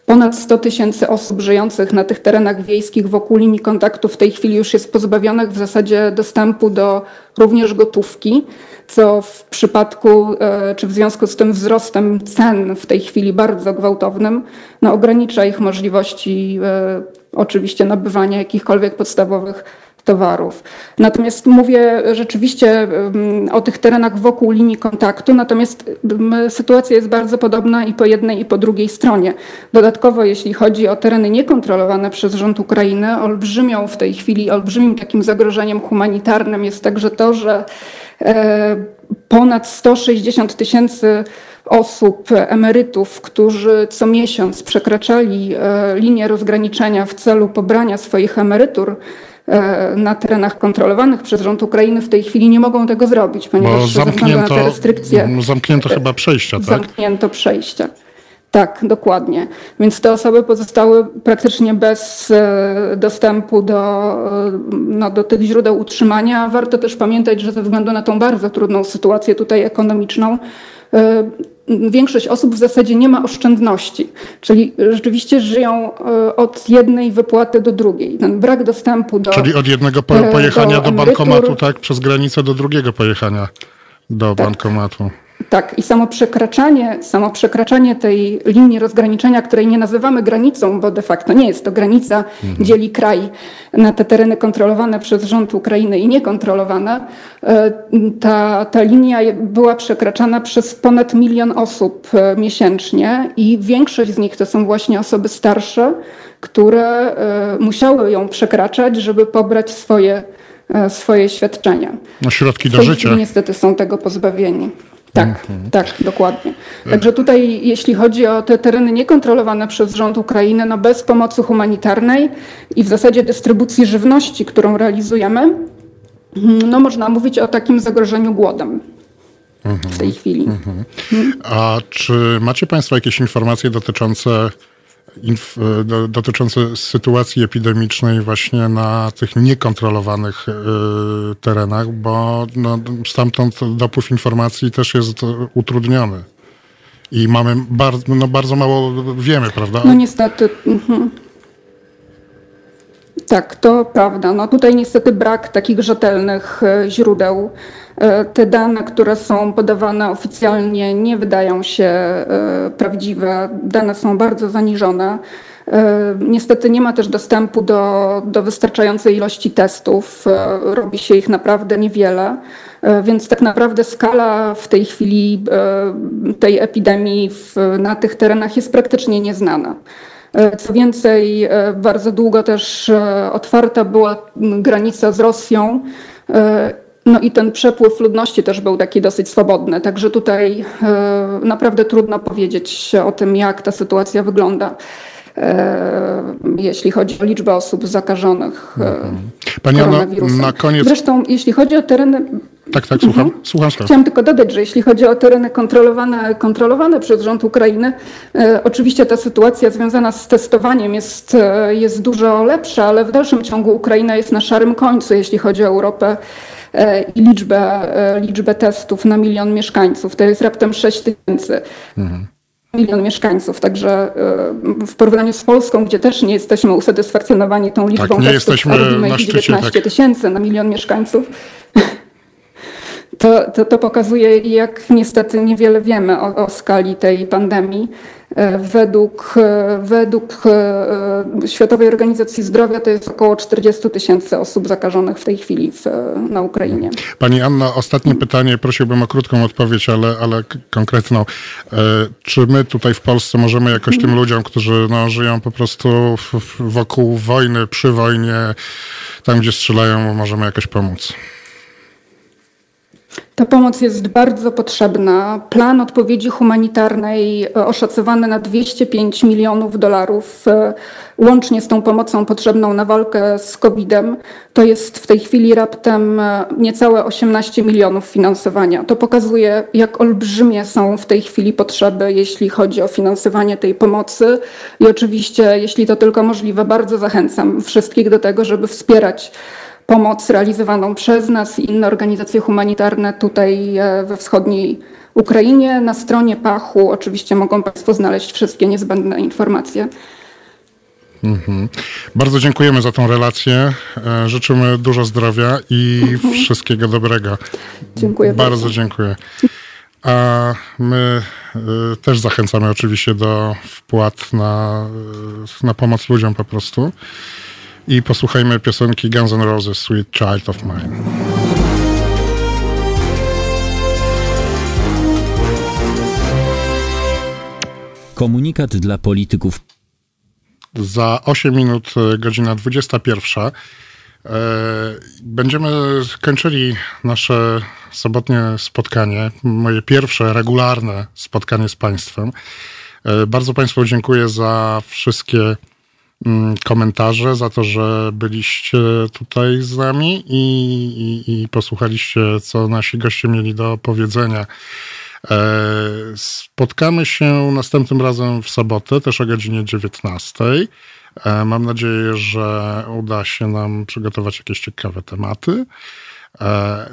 Ponad 100 tysięcy osób żyjących na tych terenach wiejskich wokół linii kontaktu w tej chwili już jest pozbawionych w zasadzie dostępu do również gotówki, co w przypadku e, czy w związku z tym wzrostem cen w tej chwili bardzo gwałtownym no, ogranicza ich możliwości oczywiście nabywania jakichkolwiek podstawowych towarów. Natomiast mówię rzeczywiście o tych terenach wokół linii kontaktu, natomiast sytuacja jest bardzo podobna i po jednej i po drugiej stronie. Dodatkowo jeśli chodzi o tereny niekontrolowane przez rząd Ukrainy, olbrzymią w tej chwili, olbrzymim takim zagrożeniem humanitarnym jest także to, że e, ponad 160 tysięcy osób, emerytów, którzy co miesiąc przekraczali e, linię rozgraniczenia w celu pobrania swoich emerytur, na terenach kontrolowanych przez rząd Ukrainy w tej chwili nie mogą tego zrobić, ponieważ Bo zamknięto, na te restrykcje. Zamknięto chyba przejścia, tak? Zamknięto przejścia. Tak, dokładnie. Więc te osoby pozostały praktycznie bez e, dostępu do, e, no, do tych źródeł utrzymania. Warto też pamiętać, że ze względu na tą bardzo trudną sytuację tutaj ekonomiczną, większość osób w zasadzie nie ma oszczędności, czyli rzeczywiście żyją e, od jednej wypłaty do drugiej. Ten brak dostępu do. Czyli od jednego pojechania do, do bankomatu, tak, przez granicę do drugiego pojechania do tak. bankomatu. Tak, i samo przekraczanie, samo przekraczanie tej linii rozgraniczenia, której nie nazywamy granicą, bo de facto nie jest to granica, mhm. dzieli kraj na te tereny kontrolowane przez rząd Ukrainy i niekontrolowane. E, ta, ta linia była przekraczana przez ponad milion osób e, miesięcznie i większość z nich to są właśnie osoby starsze, które e, musiały ją przekraczać, żeby pobrać swoje, swoje świadczenia. No środki do życia. Niestety są tego pozbawieni. Tak, mhm. tak, dokładnie. Także tutaj, jeśli chodzi o te tereny niekontrolowane przez rząd Ukrainy, no bez pomocy humanitarnej i w zasadzie dystrybucji żywności, którą realizujemy, mhm, no można mówić o takim zagrożeniu głodem w tej chwili. Mhm. A czy macie Państwo jakieś informacje dotyczące inf, do, dotyczące sytuacji epidemicznej właśnie na tych niekontrolowanych y, terenach, bo no, stamtąd dopływ informacji też jest utrudniony. I mamy bardzo, no, bardzo mało wiemy, prawda? No niestety. Mhm. Tak, to prawda. No tutaj niestety brak takich rzetelnych e, źródeł. E, te dane, które są podawane oficjalnie, nie wydają się e, prawdziwe. Dane są bardzo zaniżone. Niestety nie ma też dostępu do, do wystarczającej ilości testów. Robi się ich naprawdę niewiele, więc tak naprawdę skala w tej chwili tej epidemii w, na tych terenach jest praktycznie nieznana. Co więcej, bardzo długo też otwarta była granica z Rosją. No i ten przepływ ludności też był taki dosyć swobodny, także tutaj naprawdę trudno powiedzieć o tym, jak ta sytuacja wygląda. E, jeśli chodzi o liczbę osób zakażonych e, mhm. Pani koronawirusem. na koniec... Zresztą jeśli chodzi o tereny... Tak, tak, słucham. Mhm. słucham, słucham. Chciałam tylko dodać, że jeśli chodzi o tereny kontrolowane, kontrolowane przez rząd Ukrainy, e, oczywiście ta sytuacja związana z testowaniem jest, e, jest dużo lepsza, ale w dalszym ciągu Ukraina jest na szarym końcu, jeśli chodzi o Europę e, i liczbę, e, liczbę testów na milion mieszkańców. To jest raptem 6 tysięcy. Mhm milion mieszkańców, także e, w porównaniu z Polską, gdzie też nie jesteśmy usatysfakcjonowani tą liczbą tak, nie jesteśmy a robimy ich 19 tak. tysięcy na milion mieszkańców, to, to, to, pokazuje, jak niestety niewiele wiemy o, o skali tej pandemii. E, według, e, według e, Światowej Organizacji Zdrowia to jest około 40 tysięcy osób zakażonych w tej chwili w, na Ukrainie. Pani Anna, ostatnie pytanie, prosiłbym o krótką odpowiedź, ale, ale konkretną. Czy my tutaj w Polsce możemy jakoś tym ludziom, którzy no, żyją po prostu wokół wojny, przy wojnie, tam gdzie strzelają, możemy jakoś pomóc? Ta pomoc jest bardzo potrzebna. Plan odpowiedzi humanitarnej e, oszacowany na 205 milionów dolarów, e, łącznie z tą pomocą potrzebną na walkę z COVID-em, to jest w tej chwili raptem e, niecałe 18 milionów finansowania. To pokazuje, jak olbrzymie są w tej chwili potrzeby, jeśli chodzi o finansowanie tej pomocy. I oczywiście, jeśli to tylko możliwe, bardzo zachęcam wszystkich do tego, żeby wspierać pomoc realizowaną przez nas i inne organizacje humanitarne tutaj e, we wschodniej Ukrainie. Na stronie Pachu oczywiście mogą Państwo znaleźć wszystkie niezbędne informacje. Mhm. Bardzo dziękujemy za tą relację. E, życzymy dużo zdrowia i mhm. wszystkiego dobrego. Dziękuję bardzo. Bardzo dziękuję. A my e, też zachęcamy oczywiście do wpłat na, na pomoc ludziom po prostu i posłuchajmy piosenki Guns N' Roses Sweet Child of Mine. Komunikat dla polityków. Za 8 minut, e, godzina 21. E, będziemy kończyli nasze sobotnie spotkanie, moje pierwsze regularne spotkanie z Państwem. E, bardzo Państwu dziękuję za wszystkie komentarze, za to, że byliście tutaj z nami i, i, i posłuchaliście, co nasi goście mieli do powiedzenia. E, spotkamy się następnym razem w sobotę, też o godzinie 19. E, mam nadzieję, że uda się nam przygotować jakieś ciekawe tematy. E,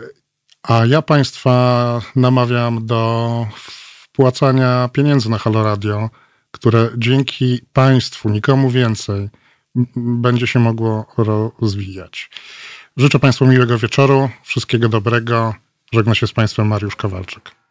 a ja Państwa namawiam do wpłacania pieniędzy na Halo Radio które dzięki państwu, nikomu więcej, będzie się mogło rozwijać. Życzę Państwu miłego wieczoru, wszystkiego dobrego. Żegna się z Państwem Mariusz Kowalczyk.